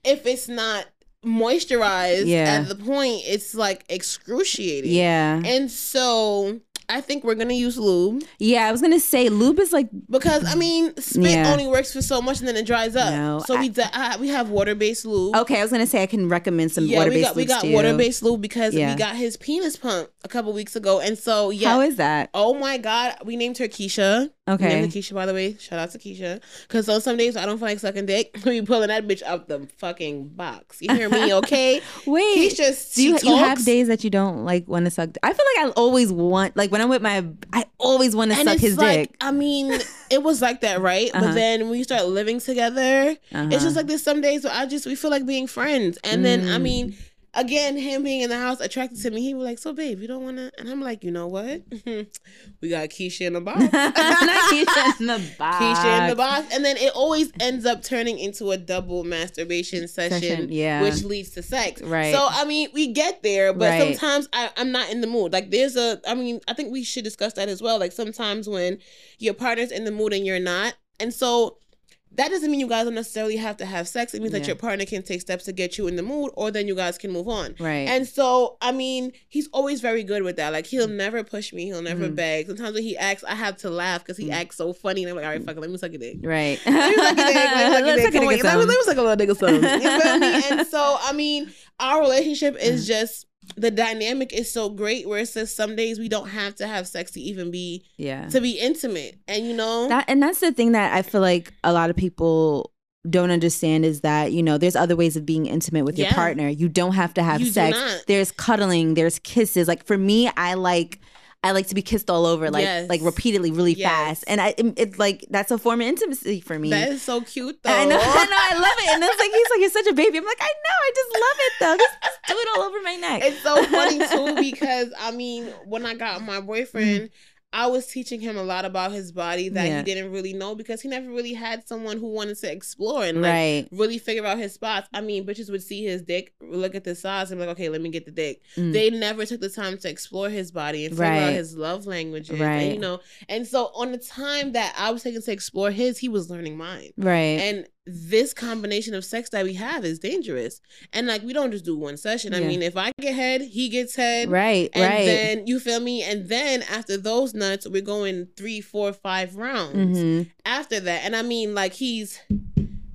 [SPEAKER 1] if it's not moisturized
[SPEAKER 2] Yeah.
[SPEAKER 1] at the point, it's like excruciating.
[SPEAKER 2] Yeah.
[SPEAKER 1] And so I think we're gonna use lube
[SPEAKER 2] Yeah. I was gonna say lube is like
[SPEAKER 1] because I mean, spit
[SPEAKER 2] Yeah.
[SPEAKER 1] only works for so much and then it dries up.
[SPEAKER 2] No,
[SPEAKER 1] so
[SPEAKER 2] I-
[SPEAKER 1] we d- uh, we have water based lube.
[SPEAKER 2] okay. I was gonna say I can recommend some
[SPEAKER 1] yeah,
[SPEAKER 2] water
[SPEAKER 1] we
[SPEAKER 2] based
[SPEAKER 1] got we got water based lube because
[SPEAKER 2] Yeah.
[SPEAKER 1] we got his penis pump a couple weeks ago, and so yeah.
[SPEAKER 2] How is that?
[SPEAKER 1] Oh my god, we named her Keisha.
[SPEAKER 2] Okay.
[SPEAKER 1] named her Keisha, by the way. Shout out to Keisha. Because on some days I don't feel like sucking dick. We pulling that bitch out the fucking box. You hear me, okay?
[SPEAKER 2] Wait.
[SPEAKER 1] Keisha,
[SPEAKER 2] do you, you have days that you don't like want to suck? I feel like I always want, like when I'm with my, I always want to suck
[SPEAKER 1] it's
[SPEAKER 2] his
[SPEAKER 1] like,
[SPEAKER 2] dick.
[SPEAKER 1] I mean, it was like that, right?
[SPEAKER 2] Uh-huh.
[SPEAKER 1] But then when you start living together,
[SPEAKER 2] Uh-huh.
[SPEAKER 1] it's just like there's some days where I just we feel like being friends. And then I
[SPEAKER 2] Mm.
[SPEAKER 1] mean, again, him being in the house attracted to me, he was like, So babe, you don't wanna and I'm like, you know what? Mm-hmm. we got Keisha in the box.
[SPEAKER 2] Not Keisha in the box.
[SPEAKER 1] Keisha in the box. And then it always ends up turning into a double masturbation session,
[SPEAKER 2] Session, yeah.
[SPEAKER 1] which leads to sex.
[SPEAKER 2] Right.
[SPEAKER 1] So, I mean, we get there, but
[SPEAKER 2] Right.
[SPEAKER 1] sometimes I, I'm not in the mood. Like, there's a, I mean, I think we should discuss that as well. Like, sometimes when your partner's in the mood and you're not. And so, that doesn't mean you guys don't necessarily have to have sex. It means that your partner can take steps to get you in the mood, or then you guys can move on.
[SPEAKER 2] Right.
[SPEAKER 1] And so, I mean, he's always very good with that. Like, he'll never push me. He'll never
[SPEAKER 2] Mm.
[SPEAKER 1] beg. Sometimes when he acts, I have to laugh because he
[SPEAKER 2] Mm.
[SPEAKER 1] acts so funny. And I'm like, all right, fuck it, let me suck a dick.
[SPEAKER 2] right.
[SPEAKER 1] Let me suck a dick. Let me suck a dick.
[SPEAKER 2] suck a
[SPEAKER 1] Come on,
[SPEAKER 2] dick
[SPEAKER 1] let me- let me suck a little nigga some. You feel me? And so, I mean, our relationship is just the dynamic is so great where it says some days we don't have to have sex to even be
[SPEAKER 2] Yeah.
[SPEAKER 1] to be intimate. And you know,
[SPEAKER 2] That and that's the thing that I feel like a lot of people don't understand is that you know there's other ways of being intimate with your partner. You don't have to have
[SPEAKER 1] You
[SPEAKER 2] sex. There's cuddling. There's kisses. Like for me, I like. I like to be kissed all over, like
[SPEAKER 1] Yes.
[SPEAKER 2] like repeatedly, really
[SPEAKER 1] Yes.
[SPEAKER 2] fast, and I it- it's like that's a form of intimacy for me.
[SPEAKER 1] that is so cute though.
[SPEAKER 2] I know, I know, I love it, and it's like he's like you're such a baby. I'm like, I know, I just love it though. Just, just do it all over my neck.
[SPEAKER 1] It's so funny too because I mean, when I got my boyfriend, mm-hmm. I was teaching him a lot about his body that
[SPEAKER 2] Yeah.
[SPEAKER 1] he didn't really know because he never really had someone who wanted to explore and like
[SPEAKER 2] right.
[SPEAKER 1] really figure out his spots. I mean, bitches would see his dick, look at the size, and be like, okay, let me get the dick.
[SPEAKER 2] Mm.
[SPEAKER 1] They never took the time to explore his body and figure out his love languages.
[SPEAKER 2] Right.
[SPEAKER 1] And, you know, and so on the time that I was taking to explore his, he was learning mine.
[SPEAKER 2] right.
[SPEAKER 1] And this combination of sex that we have is dangerous. And like we don't just do one session. I mean, if I get head, he gets head.
[SPEAKER 2] right.
[SPEAKER 1] And
[SPEAKER 2] right.
[SPEAKER 1] then you feel me? And then after those nuts, we're going three, four, five rounds
[SPEAKER 2] hmm
[SPEAKER 1] after that. And I mean, like he's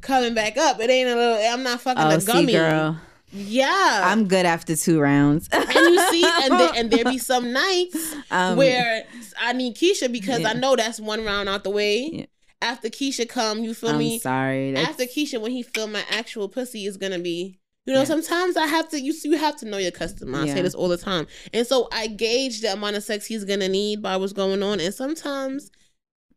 [SPEAKER 1] coming back up. It ain't a little. I'm not fucking
[SPEAKER 2] Oh,
[SPEAKER 1] a
[SPEAKER 2] see,
[SPEAKER 1] gummy.
[SPEAKER 2] girl,
[SPEAKER 1] Yeah.
[SPEAKER 2] I'm good after two rounds.
[SPEAKER 1] and you see, and there, and there be some nights
[SPEAKER 2] Um,
[SPEAKER 1] where I need Keisha because
[SPEAKER 2] Yeah.
[SPEAKER 1] I know that's one round out the way.
[SPEAKER 2] Yeah.
[SPEAKER 1] After Keisha come, you feel
[SPEAKER 2] I'm
[SPEAKER 1] me?
[SPEAKER 2] sorry. That's-
[SPEAKER 1] After Keisha, when he feel my actual pussy is gonna be. You know,
[SPEAKER 2] Yeah.
[SPEAKER 1] sometimes I have to. You you have to know your customer. I say this all the time, and so I gauge the amount of sex he's gonna need by what's going on. And sometimes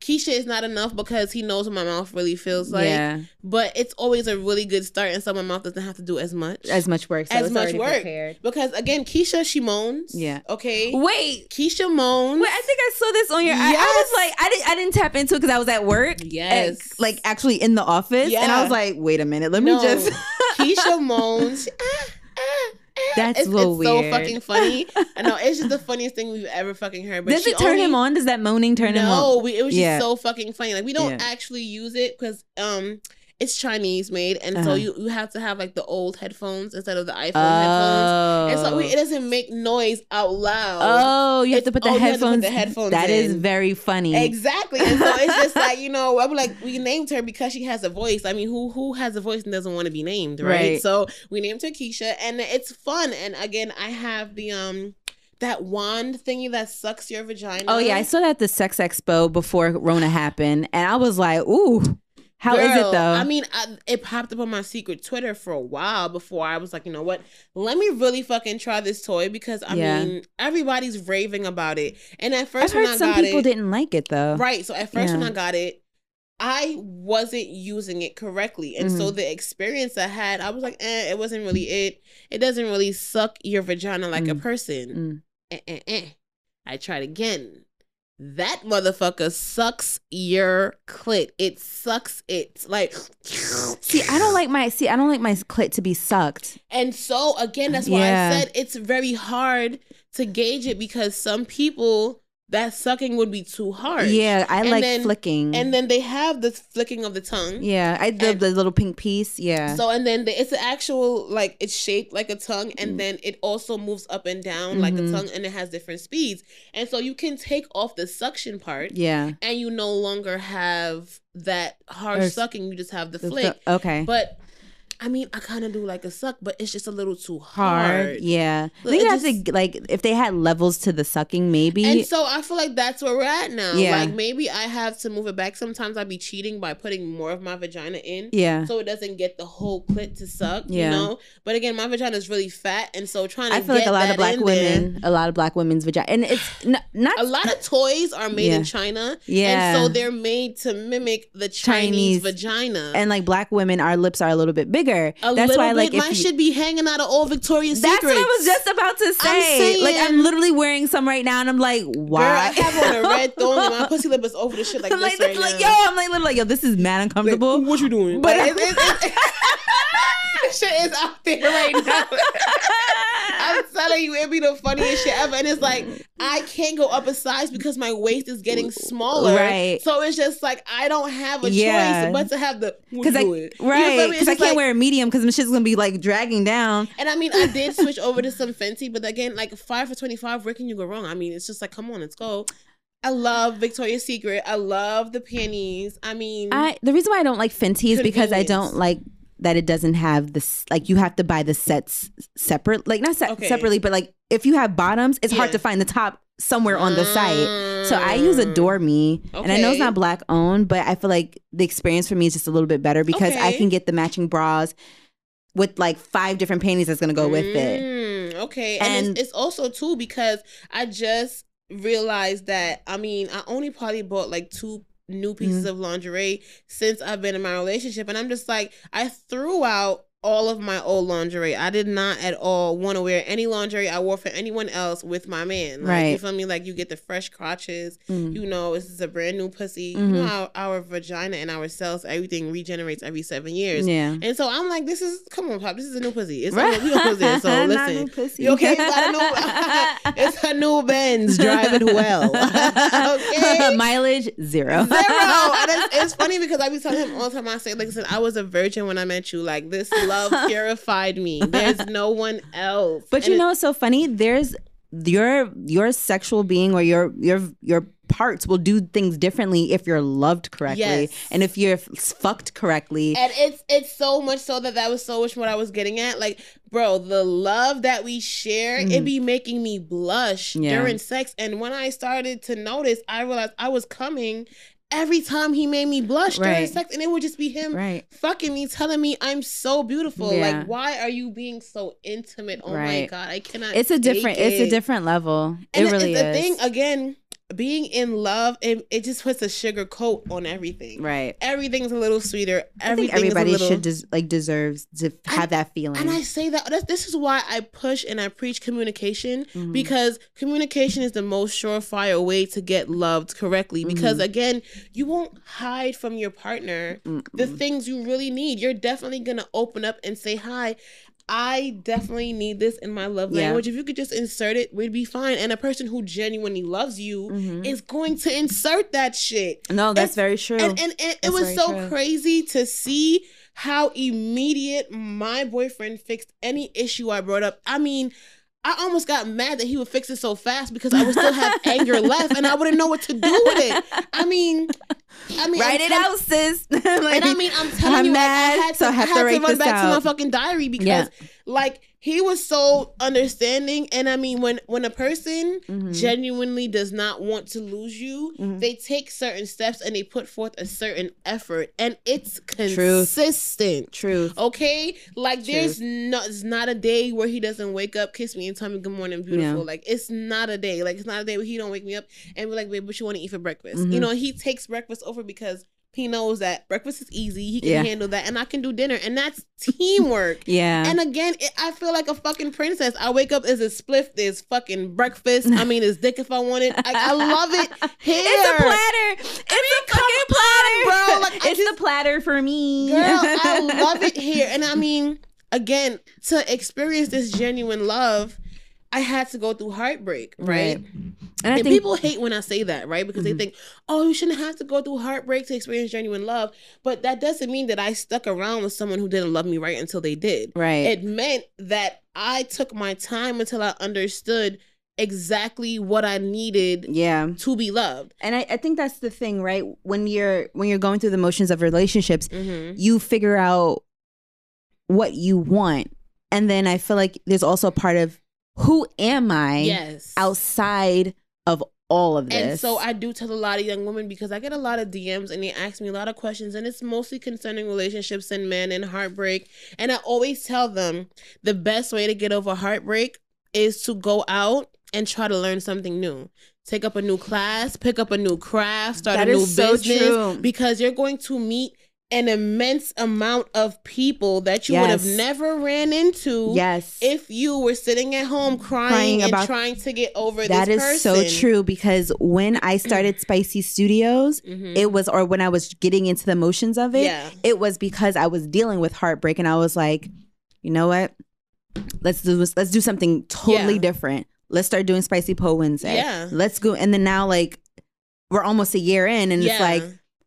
[SPEAKER 1] Keisha is not enough because he knows what my mouth really feels like.
[SPEAKER 2] yeah,
[SPEAKER 1] But it's always a really good start, and so my mouth doesn't have to do as much.
[SPEAKER 2] as much work. So
[SPEAKER 1] As
[SPEAKER 2] it's
[SPEAKER 1] much work.
[SPEAKER 2] Prepared.
[SPEAKER 1] because again, Keisha she moans.
[SPEAKER 2] Yeah.
[SPEAKER 1] Okay.
[SPEAKER 2] Wait,
[SPEAKER 1] Keisha moans.
[SPEAKER 2] Wait, I think I saw this on your. I, I was like, I didn't, I didn't tap into it because I was at work.
[SPEAKER 1] Yes.
[SPEAKER 2] like actually in the office, and I was like, wait a minute, let
[SPEAKER 1] No.
[SPEAKER 2] me just.
[SPEAKER 1] Keisha moans. Ah, ah.
[SPEAKER 2] That's
[SPEAKER 1] it's,
[SPEAKER 2] so
[SPEAKER 1] it's so fucking funny. I know it's just the funniest thing we've ever fucking heard. But
[SPEAKER 2] Does it turn
[SPEAKER 1] only-
[SPEAKER 2] him on? Does that moaning turn him
[SPEAKER 1] no,
[SPEAKER 2] on?
[SPEAKER 1] we, it was just
[SPEAKER 2] Yeah.
[SPEAKER 1] so fucking funny. Like we don't
[SPEAKER 2] Yeah.
[SPEAKER 1] actually use it because um it's Chinese made, and
[SPEAKER 2] Uh-huh.
[SPEAKER 1] so you, you have to have like the old headphones instead of the iPhone headphones.
[SPEAKER 2] Oh,
[SPEAKER 1] And so we, it doesn't make noise out loud.
[SPEAKER 2] oh, you have to put the
[SPEAKER 1] oh, to put
[SPEAKER 2] headphones.
[SPEAKER 1] the headphones
[SPEAKER 2] That is
[SPEAKER 1] in.
[SPEAKER 2] very funny.
[SPEAKER 1] Exactly. And so it's just like, you know, I'm like, we named her because she has a voice. I mean, who who has a voice and doesn't want to be named, right?
[SPEAKER 2] Right.
[SPEAKER 1] So we named her Keisha and it's fun. And again, I have the um that wand thingy that sucks your vagina.
[SPEAKER 2] Oh yeah, I saw that at the Sex Expo before Rona happened, and I was like, ooh, how is
[SPEAKER 1] Girl,
[SPEAKER 2] it though?
[SPEAKER 1] I mean, I, it popped up on my secret Twitter for a while before I was like, you know what? Let me really fucking try this toy because I
[SPEAKER 2] Yeah.
[SPEAKER 1] mean, everybody's raving about it. And at
[SPEAKER 2] I've
[SPEAKER 1] first, when I
[SPEAKER 2] some
[SPEAKER 1] got
[SPEAKER 2] people
[SPEAKER 1] it,
[SPEAKER 2] didn't like it though.
[SPEAKER 1] Right. So at first when I got it, I wasn't using it correctly. And so
[SPEAKER 2] Mhm.
[SPEAKER 1] the experience I had, I was like, eh, it wasn't really it. It doesn't really suck your vagina like a
[SPEAKER 2] Mm.
[SPEAKER 1] person. Eh, eh, eh. I tried again. That motherfucker sucks your clit. It sucks it. Like
[SPEAKER 2] See, I don't like my see, I don't like my clit to be sucked.
[SPEAKER 1] And so again, that's why
[SPEAKER 2] Yeah.
[SPEAKER 1] I said it's very hard to gauge it because some people that sucking would be too hard.
[SPEAKER 2] Yeah, I
[SPEAKER 1] And
[SPEAKER 2] like
[SPEAKER 1] then-
[SPEAKER 2] flicking.
[SPEAKER 1] And then they have the flicking of the tongue.
[SPEAKER 2] yeah, I the,
[SPEAKER 1] and-
[SPEAKER 2] the little pink piece. Yeah,
[SPEAKER 1] So and then the, it's an actual like it's shaped like a tongue, and
[SPEAKER 2] Mm.
[SPEAKER 1] then it also moves up and down like a
[SPEAKER 2] Mhm.
[SPEAKER 1] tongue, and it has different speeds. And so you can take off the suction part,
[SPEAKER 2] yeah.
[SPEAKER 1] and you no longer have that hard
[SPEAKER 2] Or
[SPEAKER 1] sucking. You just have the
[SPEAKER 2] The-
[SPEAKER 1] flick.
[SPEAKER 2] okay.
[SPEAKER 1] But I mean, I kind of do like a suck, but it's just a little too hard.
[SPEAKER 2] Hard. Yeah. I think
[SPEAKER 1] it
[SPEAKER 2] you have
[SPEAKER 1] just-
[SPEAKER 2] to like if they had levels to the sucking, maybe.
[SPEAKER 1] And so I feel like that's where we're at now.
[SPEAKER 2] Yeah.
[SPEAKER 1] Like maybe I have to move it back. Sometimes I'd be cheating by putting more of my vagina in.
[SPEAKER 2] yeah.
[SPEAKER 1] So it doesn't get the whole clit to suck,
[SPEAKER 2] Yeah.
[SPEAKER 1] you know. But again, my vagina is really fat, and so trying to
[SPEAKER 2] I feel like a lot of black
[SPEAKER 1] in there-
[SPEAKER 2] women, a lot of black women's vagina, and it's n- not
[SPEAKER 1] a lot of toys are made
[SPEAKER 2] Yeah.
[SPEAKER 1] in China,
[SPEAKER 2] Yeah.
[SPEAKER 1] and so they're made to mimic the Chinese,
[SPEAKER 2] Chinese.
[SPEAKER 1] vagina.
[SPEAKER 2] and like black women, our lips are a little bit bigger.
[SPEAKER 1] A
[SPEAKER 2] That's why, like,
[SPEAKER 1] bit,
[SPEAKER 2] if
[SPEAKER 1] mine
[SPEAKER 2] you-
[SPEAKER 1] should be hanging out of old Victoria's Secret.
[SPEAKER 2] That's
[SPEAKER 1] Secrets.
[SPEAKER 2] what I was just about to
[SPEAKER 1] I'm
[SPEAKER 2] say. like I'm literally wearing some right now, and I'm like,
[SPEAKER 1] Girl, I
[SPEAKER 2] why?
[SPEAKER 1] have on a red thong, my pussy lip is over the shit like
[SPEAKER 2] I'm
[SPEAKER 1] this right
[SPEAKER 2] like,
[SPEAKER 1] now.
[SPEAKER 2] yo, I'm like, literally like, yo, this is mad uncomfortable.
[SPEAKER 1] what you doing?
[SPEAKER 2] But I'm-
[SPEAKER 1] it's, it's, it's, this shit is out there right now. I'm telling you, it'd be the funniest shit ever. And it's like I can't go up a size because my waist is getting smaller.
[SPEAKER 2] Right.
[SPEAKER 1] So it's just like I don't have a
[SPEAKER 2] Yeah.
[SPEAKER 1] choice but to have the
[SPEAKER 2] Because I
[SPEAKER 1] do it.
[SPEAKER 2] right, because I can't
[SPEAKER 1] like,
[SPEAKER 2] wear a medium because my shit's gonna be like dragging down.
[SPEAKER 1] And I mean, I did switch over to some Fenty, but again, like five for twenty five. Where can you go wrong? I mean, it's just like, come on, let's go. I love Victoria's Secret. I love the panties. I mean,
[SPEAKER 2] I the reason why I don't like Fenty is because I don't like that it doesn't have this like you have to buy the sets separate like not se-
[SPEAKER 1] Okay.
[SPEAKER 2] separately but like if you have bottoms it's hard to find the top somewhere on the site. So I use Adore Me and I know it's not black owned but I feel like the experience for me is just a little bit better because I can get the matching bras with like five different panties that's gonna go with it.
[SPEAKER 1] Mm, okay, and,
[SPEAKER 2] And-
[SPEAKER 1] it's, it's also too because I just realized that I mean I only probably bought like two new pieces
[SPEAKER 2] Mm-hmm.
[SPEAKER 1] of lingerie since I've been in my relationship, and I'm just like I threw out all of my old lingerie. I did not at all want to wear any lingerie I wore for anyone else with my man. Like, You feel me? Like you get the fresh crotches.
[SPEAKER 2] Mm.
[SPEAKER 1] You know, this is a brand new pussy. You
[SPEAKER 2] Mhm.
[SPEAKER 1] know how our vagina and our cells, everything regenerates every seven years.
[SPEAKER 2] yeah
[SPEAKER 1] And so I'm like, this is come on, pop. This is a new pussy. It's
[SPEAKER 2] Right.
[SPEAKER 1] we almost there. So
[SPEAKER 2] Not
[SPEAKER 1] listen,
[SPEAKER 2] new pussy.
[SPEAKER 1] you okay? You got a new, it's a new Benz driving well. okay.
[SPEAKER 2] mileage zero
[SPEAKER 1] Zero. And it's, it's funny because I be telling him all the time. I say, like, listen, I was a virgin when I met you. Like this love purified me. There's no one else.
[SPEAKER 2] But
[SPEAKER 1] And
[SPEAKER 2] you know it's so funny? There's your your sexual being or your your your parts will do things differently if you're loved correctly
[SPEAKER 1] Yes.
[SPEAKER 2] and if you're fucked correctly.
[SPEAKER 1] And it's it's so much so that that was so much what I was getting at. Like, bro, the love that we share, it be making me blush
[SPEAKER 2] Mm. Yeah.
[SPEAKER 1] during sex. And when I started to notice, I realized I was coming every time he made me blush during
[SPEAKER 2] Right.
[SPEAKER 1] sex, and it would just be him
[SPEAKER 2] Right.
[SPEAKER 1] fucking me, telling me I'm so beautiful.
[SPEAKER 2] Yeah.
[SPEAKER 1] Like, why are you being so intimate? Oh my god, I cannot.
[SPEAKER 2] It's a different it's a different level.
[SPEAKER 1] And
[SPEAKER 2] it
[SPEAKER 1] the-
[SPEAKER 2] really
[SPEAKER 1] the
[SPEAKER 2] is.
[SPEAKER 1] thing again. Being in love, it, it just puts a sugar coat on everything.
[SPEAKER 2] Right.
[SPEAKER 1] Everything's a little sweeter.
[SPEAKER 2] I think
[SPEAKER 1] Everything
[SPEAKER 2] everybody
[SPEAKER 1] is a little,
[SPEAKER 2] should des- like deserves to have that feeling.
[SPEAKER 1] And I say that this is why I push and I preach communication
[SPEAKER 2] Mhm.
[SPEAKER 1] because communication is the most surefire way to get loved correctly. Because
[SPEAKER 2] Mhm.
[SPEAKER 1] again, you won't hide from your partner the
[SPEAKER 2] Mm-mm.
[SPEAKER 1] things you really need. You're definitely gonna open up and say hi. I definitely need this in my love
[SPEAKER 2] Yeah.
[SPEAKER 1] language. If you could just insert it, we'd be fine. And a person who genuinely loves you
[SPEAKER 2] Mhm.
[SPEAKER 1] is going to insert that shit.
[SPEAKER 2] No, that's
[SPEAKER 1] it's-
[SPEAKER 2] very true.
[SPEAKER 1] And and, and it was so
[SPEAKER 2] true.
[SPEAKER 1] crazy to see how immediate my boyfriend fixed any issue I brought up. I mean, I almost got mad that he would fix it so fast because I would still have anger left and I wouldn't know what to do with it. I mean, I mean,
[SPEAKER 2] Write
[SPEAKER 1] I'm
[SPEAKER 2] it out, sis. Like,
[SPEAKER 1] and I mean, I'm telling
[SPEAKER 2] I'm
[SPEAKER 1] you, like,
[SPEAKER 2] mad,
[SPEAKER 1] I had to,
[SPEAKER 2] so I have to
[SPEAKER 1] had
[SPEAKER 2] write
[SPEAKER 1] run
[SPEAKER 2] this
[SPEAKER 1] back to my fucking diary because,
[SPEAKER 2] Yeah.
[SPEAKER 1] like, he was so understanding. And I mean, when when a person
[SPEAKER 2] Mhm.
[SPEAKER 1] genuinely does not want to lose you,
[SPEAKER 2] Mhm.
[SPEAKER 1] they take certain steps and they put forth a certain effort, and it's consistent.
[SPEAKER 2] truth.
[SPEAKER 1] Okay, like there's no, it's not a day where he doesn't wake up, kiss me, and tell me good morning, beautiful.
[SPEAKER 2] Yeah.
[SPEAKER 1] Like it's not a day. Like it's not a day where he don't wake me up and be like, babe, what you want to eat for breakfast?
[SPEAKER 2] Mhm.
[SPEAKER 1] You know, he takes breakfast over because he knows that breakfast is easy. He can
[SPEAKER 2] Yeah.
[SPEAKER 1] handle that, and I can do dinner, and that's teamwork.
[SPEAKER 2] Yeah.
[SPEAKER 1] And again, it, I feel like a fucking princess. I wake up as a spliff. There's fucking breakfast. I mean, it's dick if I want it. I, I love it. Here.
[SPEAKER 2] it's a platter. It's a fucking platter,
[SPEAKER 1] bro. Like,
[SPEAKER 2] it's
[SPEAKER 1] just-
[SPEAKER 2] the platter for me.
[SPEAKER 1] Girl, I love it here. And I mean, again, to experience this genuine love, I had to go through heartbreak, right?
[SPEAKER 2] Right. And I
[SPEAKER 1] And
[SPEAKER 2] think
[SPEAKER 1] people hate when I say that, right? Because
[SPEAKER 2] Mhm.
[SPEAKER 1] they think, oh, you shouldn't have to go through heartbreak to experience genuine love. But that doesn't mean that I stuck around with someone who didn't love me right until they did.
[SPEAKER 2] right.
[SPEAKER 1] It meant that I took my time until I understood exactly what I needed
[SPEAKER 2] yeah.
[SPEAKER 1] to be loved.
[SPEAKER 2] And I, I think that's the thing, right? When you're when you're going through the motions of relationships,
[SPEAKER 1] Mm-hmm.
[SPEAKER 2] you figure out what you want. And then I feel like there's also a part of who am I
[SPEAKER 1] Yes.
[SPEAKER 2] outside of all of this.
[SPEAKER 1] And so I do tell a lot of young women because I get a lot of DMs and they ask me a lot of questions and it's mostly concerning relationships and men and heartbreak. And I always tell them the best way to get over heartbreak is to go out and try to learn something new. Take up a new class, pick up a new craft, start
[SPEAKER 2] That
[SPEAKER 1] a new
[SPEAKER 2] so
[SPEAKER 1] business
[SPEAKER 2] true.
[SPEAKER 1] because you're going to meet an immense amount of people that you would have never ran into
[SPEAKER 2] yes.
[SPEAKER 1] if you were sitting at home crying,
[SPEAKER 2] Crying
[SPEAKER 1] and trying to get over
[SPEAKER 2] that is so true because when I started Spicy Studios,
[SPEAKER 1] Mhm.
[SPEAKER 2] it was or when I was getting into the motions of it,
[SPEAKER 1] Yeah.
[SPEAKER 2] it was because I was dealing with heartbreak and I was like, you know what? Let's do this, let's do something totally
[SPEAKER 1] Yeah.
[SPEAKER 2] different. Let's start doing Spicy Po Wednesday.
[SPEAKER 1] Yeah.
[SPEAKER 2] Let's go and then now like we're almost a year in and it's like,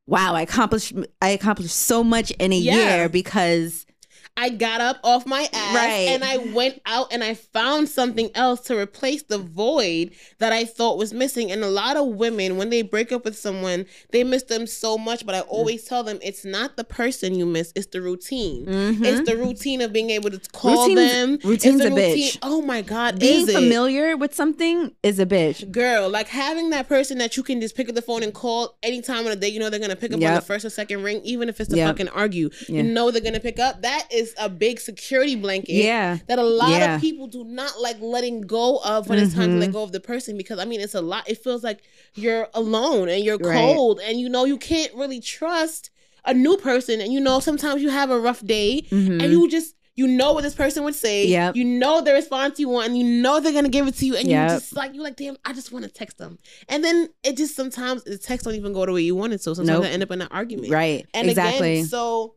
[SPEAKER 2] wow, I accomplished I accomplished so much in a
[SPEAKER 1] Yeah.
[SPEAKER 2] year because
[SPEAKER 1] I got up off my ass
[SPEAKER 2] Right.
[SPEAKER 1] and I went out and I found something else to replace the void that I thought was missing. And a lot of women, when they break up with someone, they miss them so much. But I always tell them it's not the person you miss, it's the routine.
[SPEAKER 2] Mhm.
[SPEAKER 1] It's the routine of being able to call
[SPEAKER 2] Routine's-
[SPEAKER 1] them.
[SPEAKER 2] routine's
[SPEAKER 1] the
[SPEAKER 2] a
[SPEAKER 1] routine.
[SPEAKER 2] bitch.
[SPEAKER 1] Oh my God.
[SPEAKER 2] being
[SPEAKER 1] is it?
[SPEAKER 2] familiar with something is a bitch.
[SPEAKER 1] Girl, like having that person that you can just pick up the phone and call anytime of the day, you know they're gonna pick up on the first or second ring, even if it's to
[SPEAKER 2] Yep.
[SPEAKER 1] fucking argue.
[SPEAKER 2] Yeah.
[SPEAKER 1] You know they're gonna pick up. That is a big security blanket.
[SPEAKER 2] Yeah.
[SPEAKER 1] That a lot
[SPEAKER 2] Yeah.
[SPEAKER 1] of people do not like letting go of when it's time to let go of the person because I mean it's a lot. It feels like you're alone and you're
[SPEAKER 2] Right.
[SPEAKER 1] cold and you know you can't really trust a new person and you know sometimes you have a rough day
[SPEAKER 2] Mhm.
[SPEAKER 1] and you just you know what this person would say.
[SPEAKER 2] Yep.
[SPEAKER 1] You know the response you want, and you know they're gonna give it to you, and
[SPEAKER 2] Yep.
[SPEAKER 1] you just like you're like, damn, I just want to text them. And then it just sometimes the text don't even go the way you want it. So sometimes
[SPEAKER 2] Nope.
[SPEAKER 1] I end up in an argument.
[SPEAKER 2] Right.
[SPEAKER 1] And
[SPEAKER 2] exactly.
[SPEAKER 1] again, so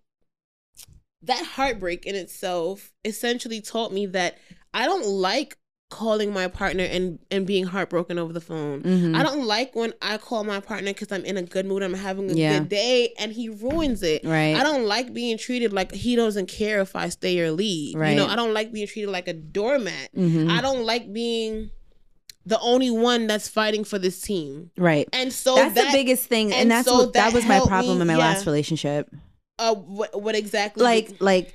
[SPEAKER 1] that heartbreak in itself essentially taught me that I don't like calling my partner and and being heartbroken over the phone.
[SPEAKER 2] Mhm.
[SPEAKER 1] I don't like when I call my partner because I'm in a good mood, I'm having a
[SPEAKER 2] Yeah.
[SPEAKER 1] good day, and he ruins it.
[SPEAKER 2] Right.
[SPEAKER 1] I don't like being treated like he doesn't care if I stay or leave.
[SPEAKER 2] Right.
[SPEAKER 1] You know, I don't like being treated like a doormat.
[SPEAKER 2] Mhm.
[SPEAKER 1] I don't like being the only one that's fighting for this team.
[SPEAKER 2] right.
[SPEAKER 1] And so
[SPEAKER 2] that's
[SPEAKER 1] that,
[SPEAKER 2] the biggest thing, and,
[SPEAKER 1] and
[SPEAKER 2] that's
[SPEAKER 1] so
[SPEAKER 2] what that,
[SPEAKER 1] that
[SPEAKER 2] was my problem
[SPEAKER 1] me-
[SPEAKER 2] in my
[SPEAKER 1] yeah.
[SPEAKER 2] last relationship.
[SPEAKER 1] Uh what, what exactly
[SPEAKER 2] Like, like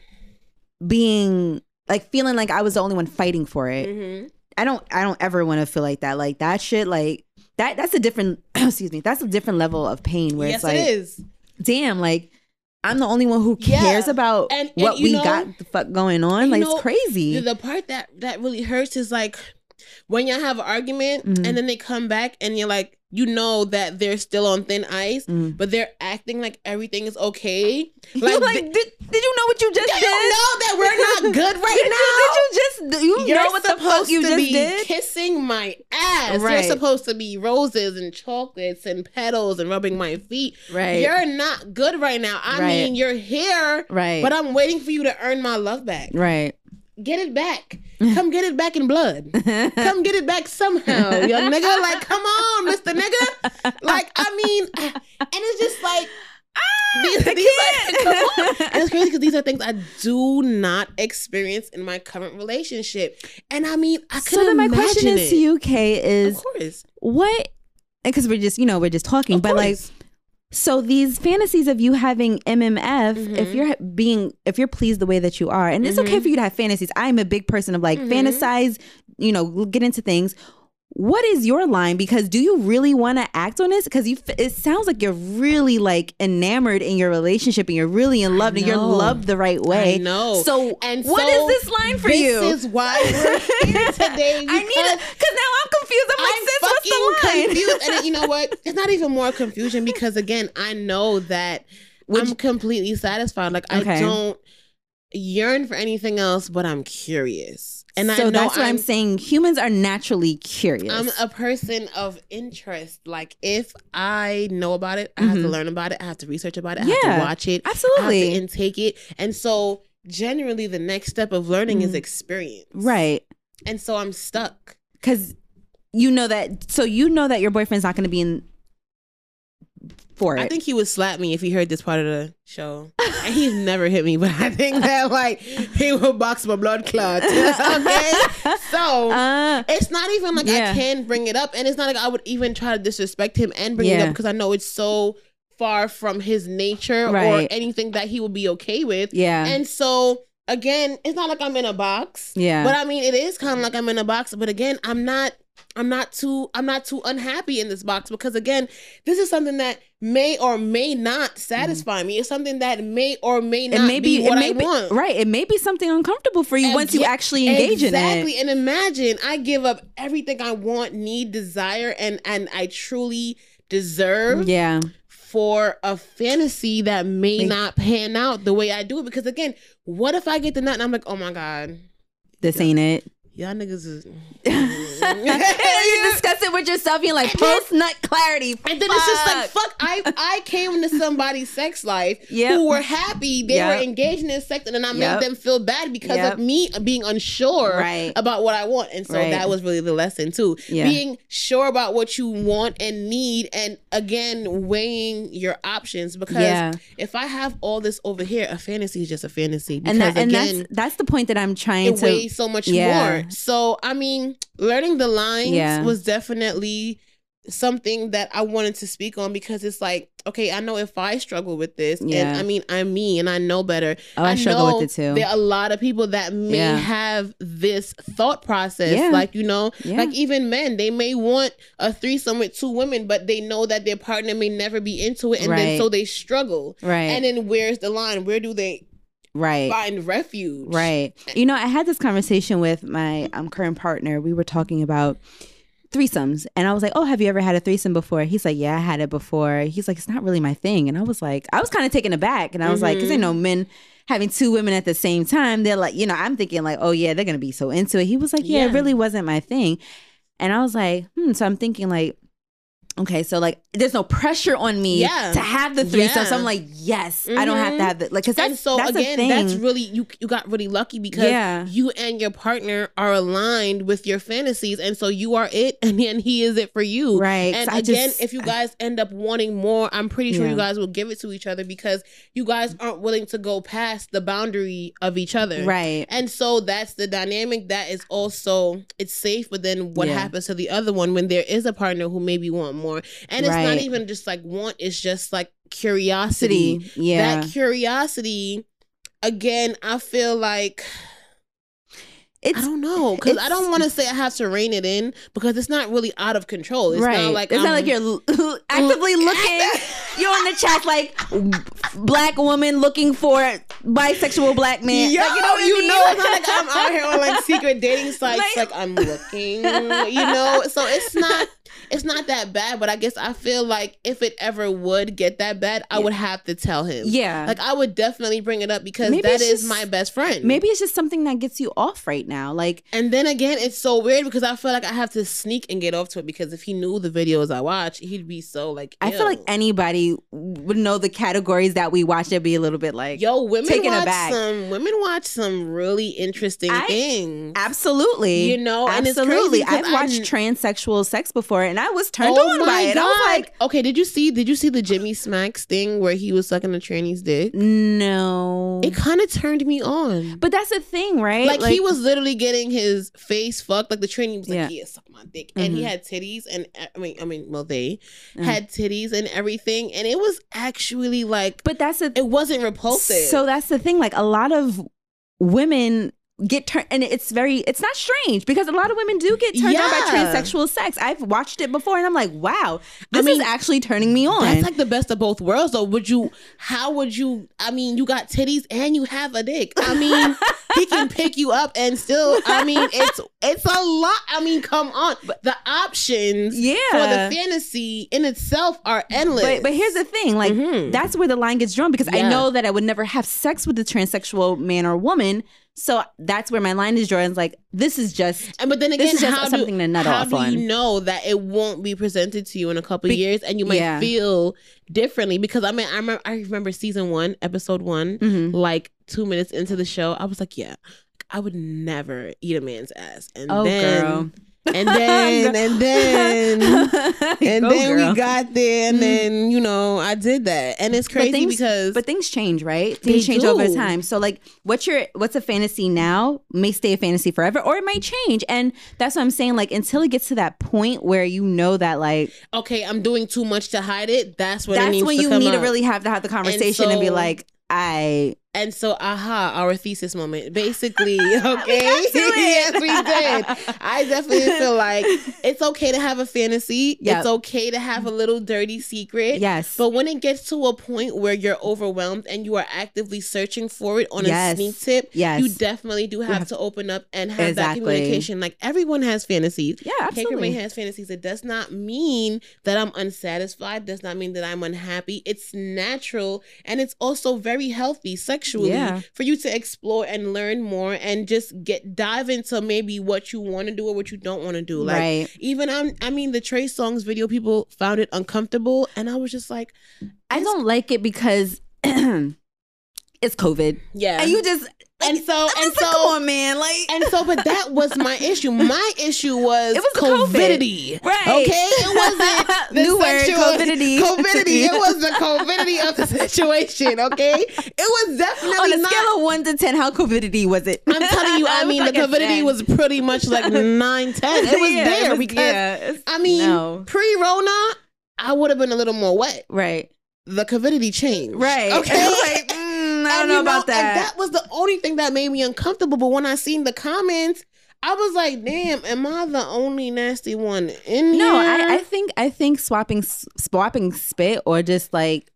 [SPEAKER 2] being like feeling like I was the only one fighting for it.
[SPEAKER 1] hmm
[SPEAKER 2] I don't, I don't ever want to feel like that. Like that shit, like that. That's a different. excuse me. That's a different level of pain. Where
[SPEAKER 1] Yes,
[SPEAKER 2] it's like,
[SPEAKER 1] it is.
[SPEAKER 2] damn, like I'm the only one who
[SPEAKER 1] Yeah.
[SPEAKER 2] cares about
[SPEAKER 1] And- and
[SPEAKER 2] what we
[SPEAKER 1] know-
[SPEAKER 2] got the fuck going on. Like
[SPEAKER 1] know,
[SPEAKER 2] it's crazy.
[SPEAKER 1] The, the part that that really hurts is like when y'all have an argument
[SPEAKER 2] Mhm.
[SPEAKER 1] and then they come back and you're like you know that they're still on thin ice,
[SPEAKER 2] Mm.
[SPEAKER 1] but they're acting like everything is okay.
[SPEAKER 2] Like,
[SPEAKER 1] Like, th-
[SPEAKER 2] did, did you know what you just
[SPEAKER 1] you
[SPEAKER 2] did?
[SPEAKER 1] know that we're not good right
[SPEAKER 2] did,
[SPEAKER 1] now.
[SPEAKER 2] You, did you just you
[SPEAKER 1] You're
[SPEAKER 2] know what the fuck
[SPEAKER 1] supposed
[SPEAKER 2] you
[SPEAKER 1] to
[SPEAKER 2] just
[SPEAKER 1] be
[SPEAKER 2] did?
[SPEAKER 1] kissing my ass.
[SPEAKER 2] Right.
[SPEAKER 1] You're supposed to be roses and chocolates and petals and rubbing my feet.
[SPEAKER 2] Right.
[SPEAKER 1] You're not good right now. I
[SPEAKER 2] Right.
[SPEAKER 1] mean, you're here,
[SPEAKER 2] Right.
[SPEAKER 1] but I'm waiting for you to earn my love back.
[SPEAKER 2] right.
[SPEAKER 1] Get it back. Come get it back in blood. Come get it back somehow, young nigga. Like, come on, Mr. Nigga. Like, I mean, and it's just like, ah, these,
[SPEAKER 2] I
[SPEAKER 1] these are, come on. And it's crazy because these are things I do not experience in my current relationship. And I mean, I could.
[SPEAKER 2] so then my question is to you, Kay, is
[SPEAKER 1] Of course.
[SPEAKER 2] what because we're just you know we're just talking
[SPEAKER 1] Of
[SPEAKER 2] but like
[SPEAKER 1] course.
[SPEAKER 2] So these fantasies of you having mmf if
[SPEAKER 1] Mhm.
[SPEAKER 2] you're being if you're pleased the way that you are and it's okay
[SPEAKER 1] Mhm.
[SPEAKER 2] for you to have fantasies i'm a big person of like
[SPEAKER 1] Mhm.
[SPEAKER 2] fantasize you know get into things what is your line because do you really want to act on this because you it sounds like you're really like enamored in your relationship and you're really in love and you're loved the right way
[SPEAKER 1] I know.
[SPEAKER 2] so
[SPEAKER 1] And
[SPEAKER 2] what is
[SPEAKER 1] so
[SPEAKER 2] this line for
[SPEAKER 1] this
[SPEAKER 2] you
[SPEAKER 1] is why we're here today.
[SPEAKER 2] I need it
[SPEAKER 1] because
[SPEAKER 2] now I'm confused. I'm like,
[SPEAKER 1] I'm
[SPEAKER 2] sis, what's the line?
[SPEAKER 1] confused. And you know what? It's not even more confusion because again, I know that I'm completely satisfied. Like
[SPEAKER 2] Okay.
[SPEAKER 1] I don't yearn for anything else, but I'm curious. And
[SPEAKER 2] so that's what I'm,
[SPEAKER 1] I'm,
[SPEAKER 2] saying. Humans are naturally curious.
[SPEAKER 1] I'm a person of interest. Like if I know about it, I have to
[SPEAKER 2] Mhm.
[SPEAKER 1] learn about it. I have to research about it. I have
[SPEAKER 2] Yeah,
[SPEAKER 1] to watch it. I have
[SPEAKER 2] Absolutely.
[SPEAKER 1] to intake it. And so generally the next step of learning is
[SPEAKER 2] Mhm.
[SPEAKER 1] experience.
[SPEAKER 2] right.
[SPEAKER 1] And so I'm stuck.
[SPEAKER 2] Because you know that, so you know that your boyfriend's not going to be in for it.
[SPEAKER 1] I think he would slap me if he heard this part of the show. And he's never hit me, but I think that like he will box my blood clot. okay. So
[SPEAKER 2] Uh,
[SPEAKER 1] it's not even like
[SPEAKER 2] Yeah.
[SPEAKER 1] I can bring it up. And it's not like I would even try to disrespect him and bring it up because I know it's so far from his nature or anything that he would be okay with.
[SPEAKER 2] yeah.
[SPEAKER 1] And so again, it's not like I'm in a box.
[SPEAKER 2] yeah.
[SPEAKER 1] But I mean, it is kind of like I'm in a box. But again, I'm not. I'm not too. I'm not too unhappy in this box because again, this is something that may or may not satisfy me. It's something that may or may
[SPEAKER 2] it
[SPEAKER 1] not
[SPEAKER 2] may be,
[SPEAKER 1] be what
[SPEAKER 2] it may
[SPEAKER 1] I
[SPEAKER 2] be
[SPEAKER 1] want.
[SPEAKER 2] right. It may be something uncomfortable for you
[SPEAKER 1] And
[SPEAKER 2] once you actually engage
[SPEAKER 1] exactly.
[SPEAKER 2] in it. Exactly.
[SPEAKER 1] And imagine I give up everything I want, need, desire, and and I truly deserve
[SPEAKER 2] Yeah.
[SPEAKER 1] for a fantasy that may
[SPEAKER 2] Like-
[SPEAKER 1] not pan out the way I do it. Because again, what if I get the nut and I'm like, oh my god,
[SPEAKER 2] This ain't it.
[SPEAKER 1] Y'all niggas is.
[SPEAKER 2] you discuss it with yourself. You're like post nut clarity.
[SPEAKER 1] And then it's just like
[SPEAKER 2] Fuck.
[SPEAKER 1] fuck. I I came into somebody's sex life
[SPEAKER 2] Yep.
[SPEAKER 1] who were happy. They
[SPEAKER 2] Yep.
[SPEAKER 1] were engaged in this sex, and then I
[SPEAKER 2] Yep.
[SPEAKER 1] made them feel bad because
[SPEAKER 2] Yep.
[SPEAKER 1] of me being unsure
[SPEAKER 2] Right.
[SPEAKER 1] about what I want. And so
[SPEAKER 2] Right.
[SPEAKER 1] that was really the lesson too.
[SPEAKER 2] Yeah.
[SPEAKER 1] Being sure about what you want and need, and again weighing your options. Because
[SPEAKER 2] Yeah.
[SPEAKER 1] if I have all this over here, a fantasy is just a fantasy. Because
[SPEAKER 2] And that, and
[SPEAKER 1] again,
[SPEAKER 2] that's that's the point that I'm trying
[SPEAKER 1] it
[SPEAKER 2] to.
[SPEAKER 1] weighs so much
[SPEAKER 2] Yeah.
[SPEAKER 1] more. So I mean, learning the lines
[SPEAKER 2] Yeah.
[SPEAKER 1] was definitely something that I wanted to speak on because it's like, okay, I know if I struggle with this,
[SPEAKER 2] Yeah.
[SPEAKER 1] and I mean I'm me and I know better.
[SPEAKER 2] Oh, I struggle
[SPEAKER 1] know
[SPEAKER 2] with it too.
[SPEAKER 1] There are a lot of people that may
[SPEAKER 2] Yeah.
[SPEAKER 1] have this thought process.
[SPEAKER 2] Yeah.
[SPEAKER 1] Like, you know, like even men, they may want a threesome with two women, but they know that their partner may never be into it. And
[SPEAKER 2] Right.
[SPEAKER 1] then so they struggle.
[SPEAKER 2] right.
[SPEAKER 1] And then where's the line? Where do they
[SPEAKER 2] right.
[SPEAKER 1] find refuge?
[SPEAKER 2] Right. You know, I had this conversation with my um, current partner. We were talking about threesomes, and I was like, "Oh, have you ever had a threesome before?" He's like, "Yeah, I had it before." He's like, "It's not really my thing," and I was like, I was kind of taken aback, and I was like, "Cause I know men." Having two women at the same time, they're like, you know, I'm thinking like, oh yeah, they're gonna be so into it. He was like, yeah, it really wasn't my thing, and I was like, hmm. So I'm thinking like, okay, so like, there's no pressure on me
[SPEAKER 1] Yeah.
[SPEAKER 2] to have the threesome. So I'm like, yes, I don't have to mm-hmm. have the like, cause that's
[SPEAKER 1] and so
[SPEAKER 2] that's a
[SPEAKER 1] again,
[SPEAKER 2] thing.
[SPEAKER 1] that's really you. You got really lucky because
[SPEAKER 2] Yeah.
[SPEAKER 1] you and your partner are aligned with your fantasies, and so you are it, and then he is it for you.
[SPEAKER 2] Right.
[SPEAKER 1] And
[SPEAKER 2] So
[SPEAKER 1] again,
[SPEAKER 2] just-
[SPEAKER 1] if you guys end up wanting more, I'm pretty sure
[SPEAKER 2] Yeah.
[SPEAKER 1] you guys will give it to each other because you guys aren't willing to go past the boundary of each other.
[SPEAKER 2] Right.
[SPEAKER 1] And so that's the dynamic that is also it's safe, but then what
[SPEAKER 2] Yeah.
[SPEAKER 1] happens to the other one when there is a partner who maybe want more? And it's not even just like want, it's just like curiosity.
[SPEAKER 2] Yeah.
[SPEAKER 1] that curiosity again i feel like
[SPEAKER 2] it's
[SPEAKER 1] i don't know because i don't want to say i have to rein it in because it's not really out of control it's
[SPEAKER 2] right.
[SPEAKER 1] not like
[SPEAKER 2] it's not
[SPEAKER 1] I'm-
[SPEAKER 2] like you're actively mm, looking. You're on the chat like black woman looking for bisexual black man.
[SPEAKER 1] Yo,
[SPEAKER 2] Like, you know,
[SPEAKER 1] you
[SPEAKER 2] mean?
[SPEAKER 1] know, it's not like I'm out here on like secret dating sites,
[SPEAKER 2] Like-
[SPEAKER 1] like, I'm looking, you know. So it's not, it's not that bad, but I guess I feel like if it ever would get that bad, I
[SPEAKER 2] Yeah.
[SPEAKER 1] would have to tell him.
[SPEAKER 2] Yeah.
[SPEAKER 1] Like I would definitely bring it up because
[SPEAKER 2] Maybe
[SPEAKER 1] that is
[SPEAKER 2] just-
[SPEAKER 1] my best friend.
[SPEAKER 2] Maybe it's just something that gets you off right now. Like,
[SPEAKER 1] And then again, it's so weird because I feel like I have to sneak and get off to it because if he knew the videos I watch, he'd be so like.
[SPEAKER 2] I feel like anybody would know the categories that we watch. It'd be a little bit like,
[SPEAKER 1] Yo, women
[SPEAKER 2] taken
[SPEAKER 1] watch
[SPEAKER 2] aback.
[SPEAKER 1] some. Women watch some really interesting
[SPEAKER 2] I-
[SPEAKER 1] things.
[SPEAKER 2] absolutely,
[SPEAKER 1] You know, and it's
[SPEAKER 2] absolutely. I've watched
[SPEAKER 1] I-
[SPEAKER 2] transsexual sex before, and I was turned
[SPEAKER 1] oh
[SPEAKER 2] on by it.
[SPEAKER 1] god!
[SPEAKER 2] I was like,
[SPEAKER 1] okay, did you see? Did you see the Jimmy Smacks thing where he was sucking the tranny's dick?
[SPEAKER 2] no.
[SPEAKER 1] It kind of turned me on.
[SPEAKER 2] but that's the thing, right?
[SPEAKER 1] like, he was literally getting his face fucked. Like the tranny was like,
[SPEAKER 2] Yeah.
[SPEAKER 1] "Yeah, suck my dick," and he
[SPEAKER 2] Mhm.
[SPEAKER 1] had titties, and I mean, I mean, well, they
[SPEAKER 2] Mm.
[SPEAKER 1] had titties and everything, and it was actually like
[SPEAKER 2] But that's the
[SPEAKER 1] it wasn't repulsive.
[SPEAKER 2] So that's the thing. Like a lot of women get turned, and it's very, it's not strange because a lot of women do get turned on by transsexual sex. I've watched it before, and I'm like, wow, this
[SPEAKER 1] mean,
[SPEAKER 2] is actually turning me on.
[SPEAKER 1] That's like the best of both worlds, though. Would you? How would you? I mean, you got titties and you have a dick. I mean, he can pick you up and still. I mean, it's it's a lot. I mean, come on. The options
[SPEAKER 2] yeah.
[SPEAKER 1] for the fantasy in itself are endless.
[SPEAKER 2] but, but here's the thing like
[SPEAKER 1] Mhm.
[SPEAKER 2] that's where the line gets drawn because I know that I would never have sex with a transsexual man or woman. So that's where my line is drawn. It's like this is just
[SPEAKER 1] And but then
[SPEAKER 2] This
[SPEAKER 1] again, how
[SPEAKER 2] something
[SPEAKER 1] do,
[SPEAKER 2] to nut
[SPEAKER 1] how
[SPEAKER 2] off
[SPEAKER 1] do you know that it won't be presented to you in a couple
[SPEAKER 2] Be-
[SPEAKER 1] years, and you might
[SPEAKER 2] yeah.
[SPEAKER 1] feel differently? Because I mean, I remember, I remember season one, episode one,
[SPEAKER 2] mhm.
[SPEAKER 1] like two minutes into the show, I was like, yeah, I would never eat a man's ass. And
[SPEAKER 2] oh
[SPEAKER 1] then,
[SPEAKER 2] girl.
[SPEAKER 1] And then, and then, and
[SPEAKER 2] Go,
[SPEAKER 1] then
[SPEAKER 2] girl.
[SPEAKER 1] we got there, and
[SPEAKER 2] Mm.
[SPEAKER 1] then you know, I did that, and it's crazy
[SPEAKER 2] things-
[SPEAKER 1] because,
[SPEAKER 2] But things change, right?
[SPEAKER 1] They
[SPEAKER 2] Things change over time. So like what's your what's a fantasy now may stay a fantasy forever or it might change. And that's what I'm saying. Like until it gets to that point where you know that like
[SPEAKER 1] okay, I'm doing too much to hide it. That's when it
[SPEAKER 2] that's when you need to really have to have the conversation and, be like, I
[SPEAKER 1] And so, aha, our thesis moment. Basically, okay.
[SPEAKER 2] got to it.
[SPEAKER 1] yes, we did. I definitely feel like it's okay to have a fantasy.
[SPEAKER 2] Yep.
[SPEAKER 1] It's okay to have a little dirty secret.
[SPEAKER 2] yes.
[SPEAKER 1] But when it gets to a point where you're overwhelmed and you are actively searching for it on
[SPEAKER 2] Yes.
[SPEAKER 1] a sneak tip,
[SPEAKER 2] yes.
[SPEAKER 1] you definitely do have
[SPEAKER 2] have-
[SPEAKER 1] to open up and have that communication. Like everyone has fantasies.
[SPEAKER 2] yeah, absolutely.
[SPEAKER 1] Has fantasies. It does not mean that I'm unsatisfied. Does not mean that I'm unhappy. It's natural and it's also very healthy sexually
[SPEAKER 2] Yeah.
[SPEAKER 1] for you to explore and learn more and just get dive into maybe what you want to do or what you don't want to do. Like
[SPEAKER 2] right.
[SPEAKER 1] even I'm, I mean, the Trey Songz video, people found it uncomfortable, and I was just like,
[SPEAKER 2] I don't like it because it's COVID.
[SPEAKER 1] yeah.
[SPEAKER 2] And you just
[SPEAKER 1] and so
[SPEAKER 2] I'm
[SPEAKER 1] and
[SPEAKER 2] like,
[SPEAKER 1] so
[SPEAKER 2] come on, man. Like
[SPEAKER 1] And so, but that was my issue. My issue was,
[SPEAKER 2] It was the COVID.
[SPEAKER 1] covidity.
[SPEAKER 2] Right.
[SPEAKER 1] Okay. It wasn't the
[SPEAKER 2] New word, covidity.
[SPEAKER 1] Covidity. It was the covidity of the situation. Okay. It was definitely
[SPEAKER 2] on a
[SPEAKER 1] not.
[SPEAKER 2] scale of one to ten, how covidity was it?
[SPEAKER 1] I'm telling you, I mean,
[SPEAKER 2] like
[SPEAKER 1] the covidity was pretty much like nine, ten. It was
[SPEAKER 2] Yeah,
[SPEAKER 1] there
[SPEAKER 2] was-
[SPEAKER 1] because
[SPEAKER 2] yeah,
[SPEAKER 1] I mean,
[SPEAKER 2] no.
[SPEAKER 1] pre-Rona, I would have been a little more wet.
[SPEAKER 2] right,
[SPEAKER 1] The covidity changed.
[SPEAKER 2] right.
[SPEAKER 1] Okay.
[SPEAKER 2] like, I don't know
[SPEAKER 1] you
[SPEAKER 2] about
[SPEAKER 1] And
[SPEAKER 2] that.
[SPEAKER 1] that was the only thing that made me uncomfortable. But when I seen the comments, I was like, "Damn, am I the only nasty one in
[SPEAKER 2] No,
[SPEAKER 1] here?"
[SPEAKER 2] I, I think I think swapping swapping spit or just like,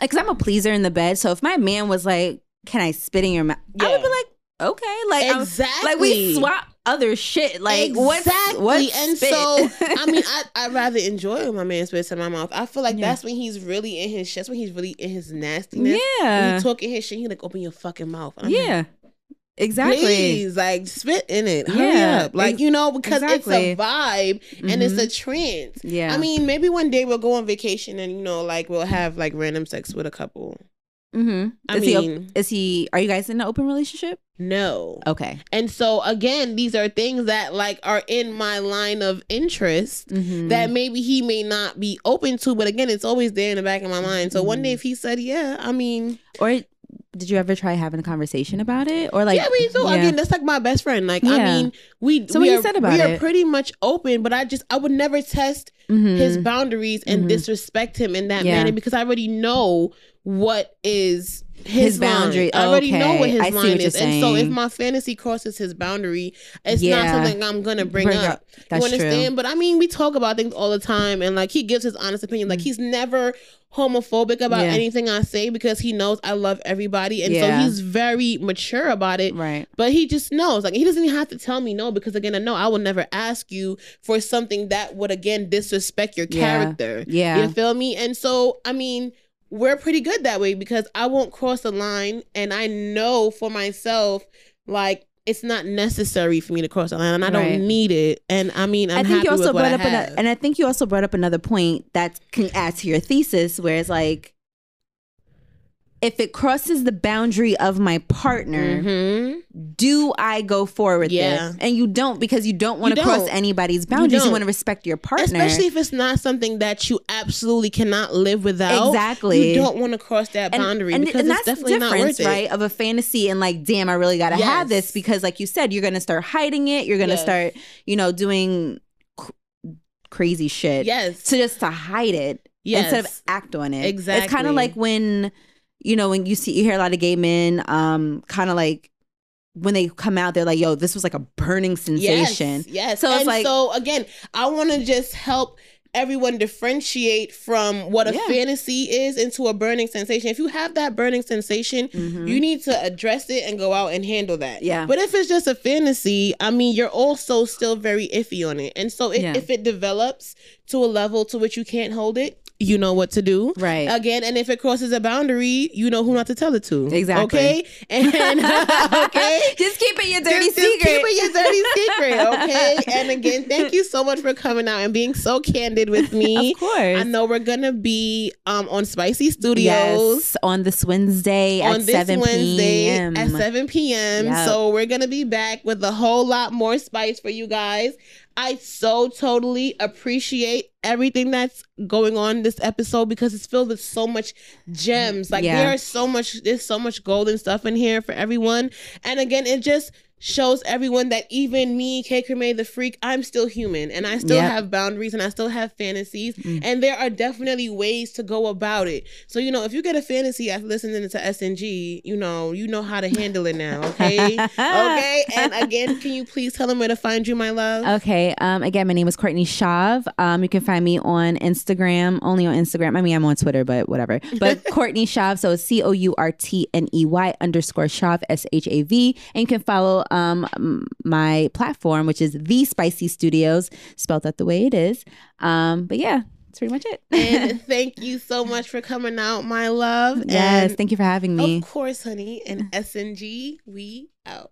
[SPEAKER 2] like, cause I'm a pleaser in the bed. So if my man was like, "Can I spit in your mouth?" I would be like, "Okay." Like, I'm-
[SPEAKER 1] exactly.
[SPEAKER 2] like we swap other shit. Like, what's
[SPEAKER 1] exactly.
[SPEAKER 2] what's
[SPEAKER 1] and
[SPEAKER 2] spit?
[SPEAKER 1] so I mean, I I rather enjoy when my man spits in my mouth. I feel like
[SPEAKER 2] Yeah.
[SPEAKER 1] that's when he's really in his shit. That's when he's really in his nastiness.
[SPEAKER 2] Yeah,
[SPEAKER 1] he talking his shit, he like open your fucking mouth. I'm like,
[SPEAKER 2] yeah, exactly.
[SPEAKER 1] Please, like spit in it. Hurry
[SPEAKER 2] Yeah,
[SPEAKER 1] up. Like, you know, because
[SPEAKER 2] exactly.
[SPEAKER 1] it's a vibe and it's a mm-hmm. trend.
[SPEAKER 2] Yeah,
[SPEAKER 1] I mean, maybe one day we'll go on vacation and you know, like we'll have like random sex with a couple.
[SPEAKER 2] Mm-hmm.
[SPEAKER 1] I
[SPEAKER 2] is he?
[SPEAKER 1] mean-
[SPEAKER 2] is he? Are you guys in an open relationship?
[SPEAKER 1] No.
[SPEAKER 2] Okay.
[SPEAKER 1] And so again, these are things that like are in my line of interest
[SPEAKER 2] Mm-hmm.
[SPEAKER 1] that maybe he may not be open to, but again, it's always there in the back of my mind. So one
[SPEAKER 2] Mhm.
[SPEAKER 1] day if he said, "Yeah," I mean,
[SPEAKER 2] or did you ever try having a conversation about it? Or like,
[SPEAKER 1] yeah, we do.
[SPEAKER 2] yeah.
[SPEAKER 1] Again, that's like my best friend. Like, I mean, we
[SPEAKER 2] So
[SPEAKER 1] we
[SPEAKER 2] what you
[SPEAKER 1] are,
[SPEAKER 2] said about
[SPEAKER 1] we are
[SPEAKER 2] it?
[SPEAKER 1] pretty much open, but I just I would never test his boundaries and
[SPEAKER 2] Mhm.
[SPEAKER 1] disrespect him in that
[SPEAKER 2] Yeah.
[SPEAKER 1] manner because I already know what is his,
[SPEAKER 2] His boundary.
[SPEAKER 1] I already know what his
[SPEAKER 2] I
[SPEAKER 1] line
[SPEAKER 2] what
[SPEAKER 1] is. And so if my fantasy crosses his boundary, it's not something I'm gonna bring,
[SPEAKER 2] Bring
[SPEAKER 1] up.
[SPEAKER 2] up. That's
[SPEAKER 1] you
[SPEAKER 2] true.
[SPEAKER 1] understand? But I mean, we talk about things all the time, and like he gives his honest opinion. Like he's never homophobic about
[SPEAKER 2] Mm. Yeah.
[SPEAKER 1] anything I say because he knows I love everybody, and
[SPEAKER 2] Yeah.
[SPEAKER 1] so he's very mature about it.
[SPEAKER 2] Right.
[SPEAKER 1] But he just knows, like he doesn't even have to tell me no because again, I know I will never ask you for something that would again disrespect your
[SPEAKER 2] Yeah.
[SPEAKER 1] character.
[SPEAKER 2] Yeah.
[SPEAKER 1] You feel me? And so, I mean, we're pretty good that way because I won't cross the line, and I know for myself, like it's not necessary for me to cross the line, and I
[SPEAKER 2] Right.
[SPEAKER 1] don't need it. And I mean, I'm
[SPEAKER 2] i think you also brought up another, and I think you also brought up another point that can add to your thesis, where it's like, if it crosses the boundary of my partner,
[SPEAKER 1] Mhm.
[SPEAKER 2] do I go forward with
[SPEAKER 1] Yeah.
[SPEAKER 2] this? And you don't because you don't want to cross anybody's boundaries. You,
[SPEAKER 1] don't.
[SPEAKER 2] want to respect your partner.
[SPEAKER 1] Especially if it's not something that you absolutely cannot live without.
[SPEAKER 2] Exactly.
[SPEAKER 1] You don't want to cross that boundary because it's definitely not worth it.
[SPEAKER 2] right? Of a fantasy and like, damn, I really gotta have this because, like you said, you're gonna start hiding it. You're gonna
[SPEAKER 1] Yes.
[SPEAKER 2] start, you know, doing cr- crazy shit.
[SPEAKER 1] Yes.
[SPEAKER 2] To just to hide it
[SPEAKER 1] Yes.
[SPEAKER 2] instead of act on it. Exactly. It's kind of like when, you know, when you see you hear a lot of gay men, um, kind of like when they come out, they're like, "Yo, this was like a burning sensation."
[SPEAKER 1] Yes, yes.
[SPEAKER 2] So it's
[SPEAKER 1] and
[SPEAKER 2] like-
[SPEAKER 1] so again, I want to just help everyone differentiate from what a
[SPEAKER 2] Yeah.
[SPEAKER 1] fantasy is into a burning sensation. If you have that burning sensation,
[SPEAKER 2] Mhm.
[SPEAKER 1] you need to address it and go out and handle that.
[SPEAKER 2] Yeah.
[SPEAKER 1] But if it's just a fantasy, I mean, you're also still very iffy on it. And so if,
[SPEAKER 2] Yeah.
[SPEAKER 1] if it develops to a level to which you can't hold it, you know what to do.
[SPEAKER 2] Right.
[SPEAKER 1] Again, and if it crosses a boundary, you know who not to tell it to.
[SPEAKER 2] Exactly.
[SPEAKER 1] Okay. And okay.
[SPEAKER 2] just keep it your dirty
[SPEAKER 1] Just- just
[SPEAKER 2] secret.
[SPEAKER 1] keep it your dirty secret, okay? and again, thank you so much for coming out and being so candid with me.
[SPEAKER 2] Of course.
[SPEAKER 1] I know we're gonna be um on Spicy Studios
[SPEAKER 2] Yes, on this Wednesday
[SPEAKER 1] on
[SPEAKER 2] at
[SPEAKER 1] this
[SPEAKER 2] 7
[SPEAKER 1] Wednesday
[SPEAKER 2] p.m.
[SPEAKER 1] at 7 p.m.
[SPEAKER 2] Yep.
[SPEAKER 1] So we're gonna be back with a whole lot more spice for you guys. I so totally appreciate everything that's going on this episode because it's filled with so much gems. Like
[SPEAKER 2] Yeah.
[SPEAKER 1] there is so much, there's so much golden stuff in here for everyone. And again, it just shows everyone that even me, Kay Creme the freak, I'm still human and I still
[SPEAKER 2] Yep.
[SPEAKER 1] have boundaries and I still have fantasies.
[SPEAKER 2] Mm.
[SPEAKER 1] And there are definitely ways to go about it. So, you know, if you get a fantasy after listening to SNG, you know, you know how to handle it now, okay? okay. And again, can you please tell them where to find you, my love?
[SPEAKER 2] Okay. Um, again, my name is Courtney Shav. Um, you can find me on Instagram, only on Instagram. I mean, I'm on Twitter, but whatever. But Courtney Shav, so it's C O U R T N E Y underscore Shav, S H A V. And you can follow um my platform, which is The Spicy Studios, spelled out the way it is. Um, but yeah, that's pretty much it.
[SPEAKER 1] and thank you so much for coming out, my love.
[SPEAKER 2] yes,
[SPEAKER 1] And
[SPEAKER 2] thank you for having me.
[SPEAKER 1] of course, honey. And SNG, we out.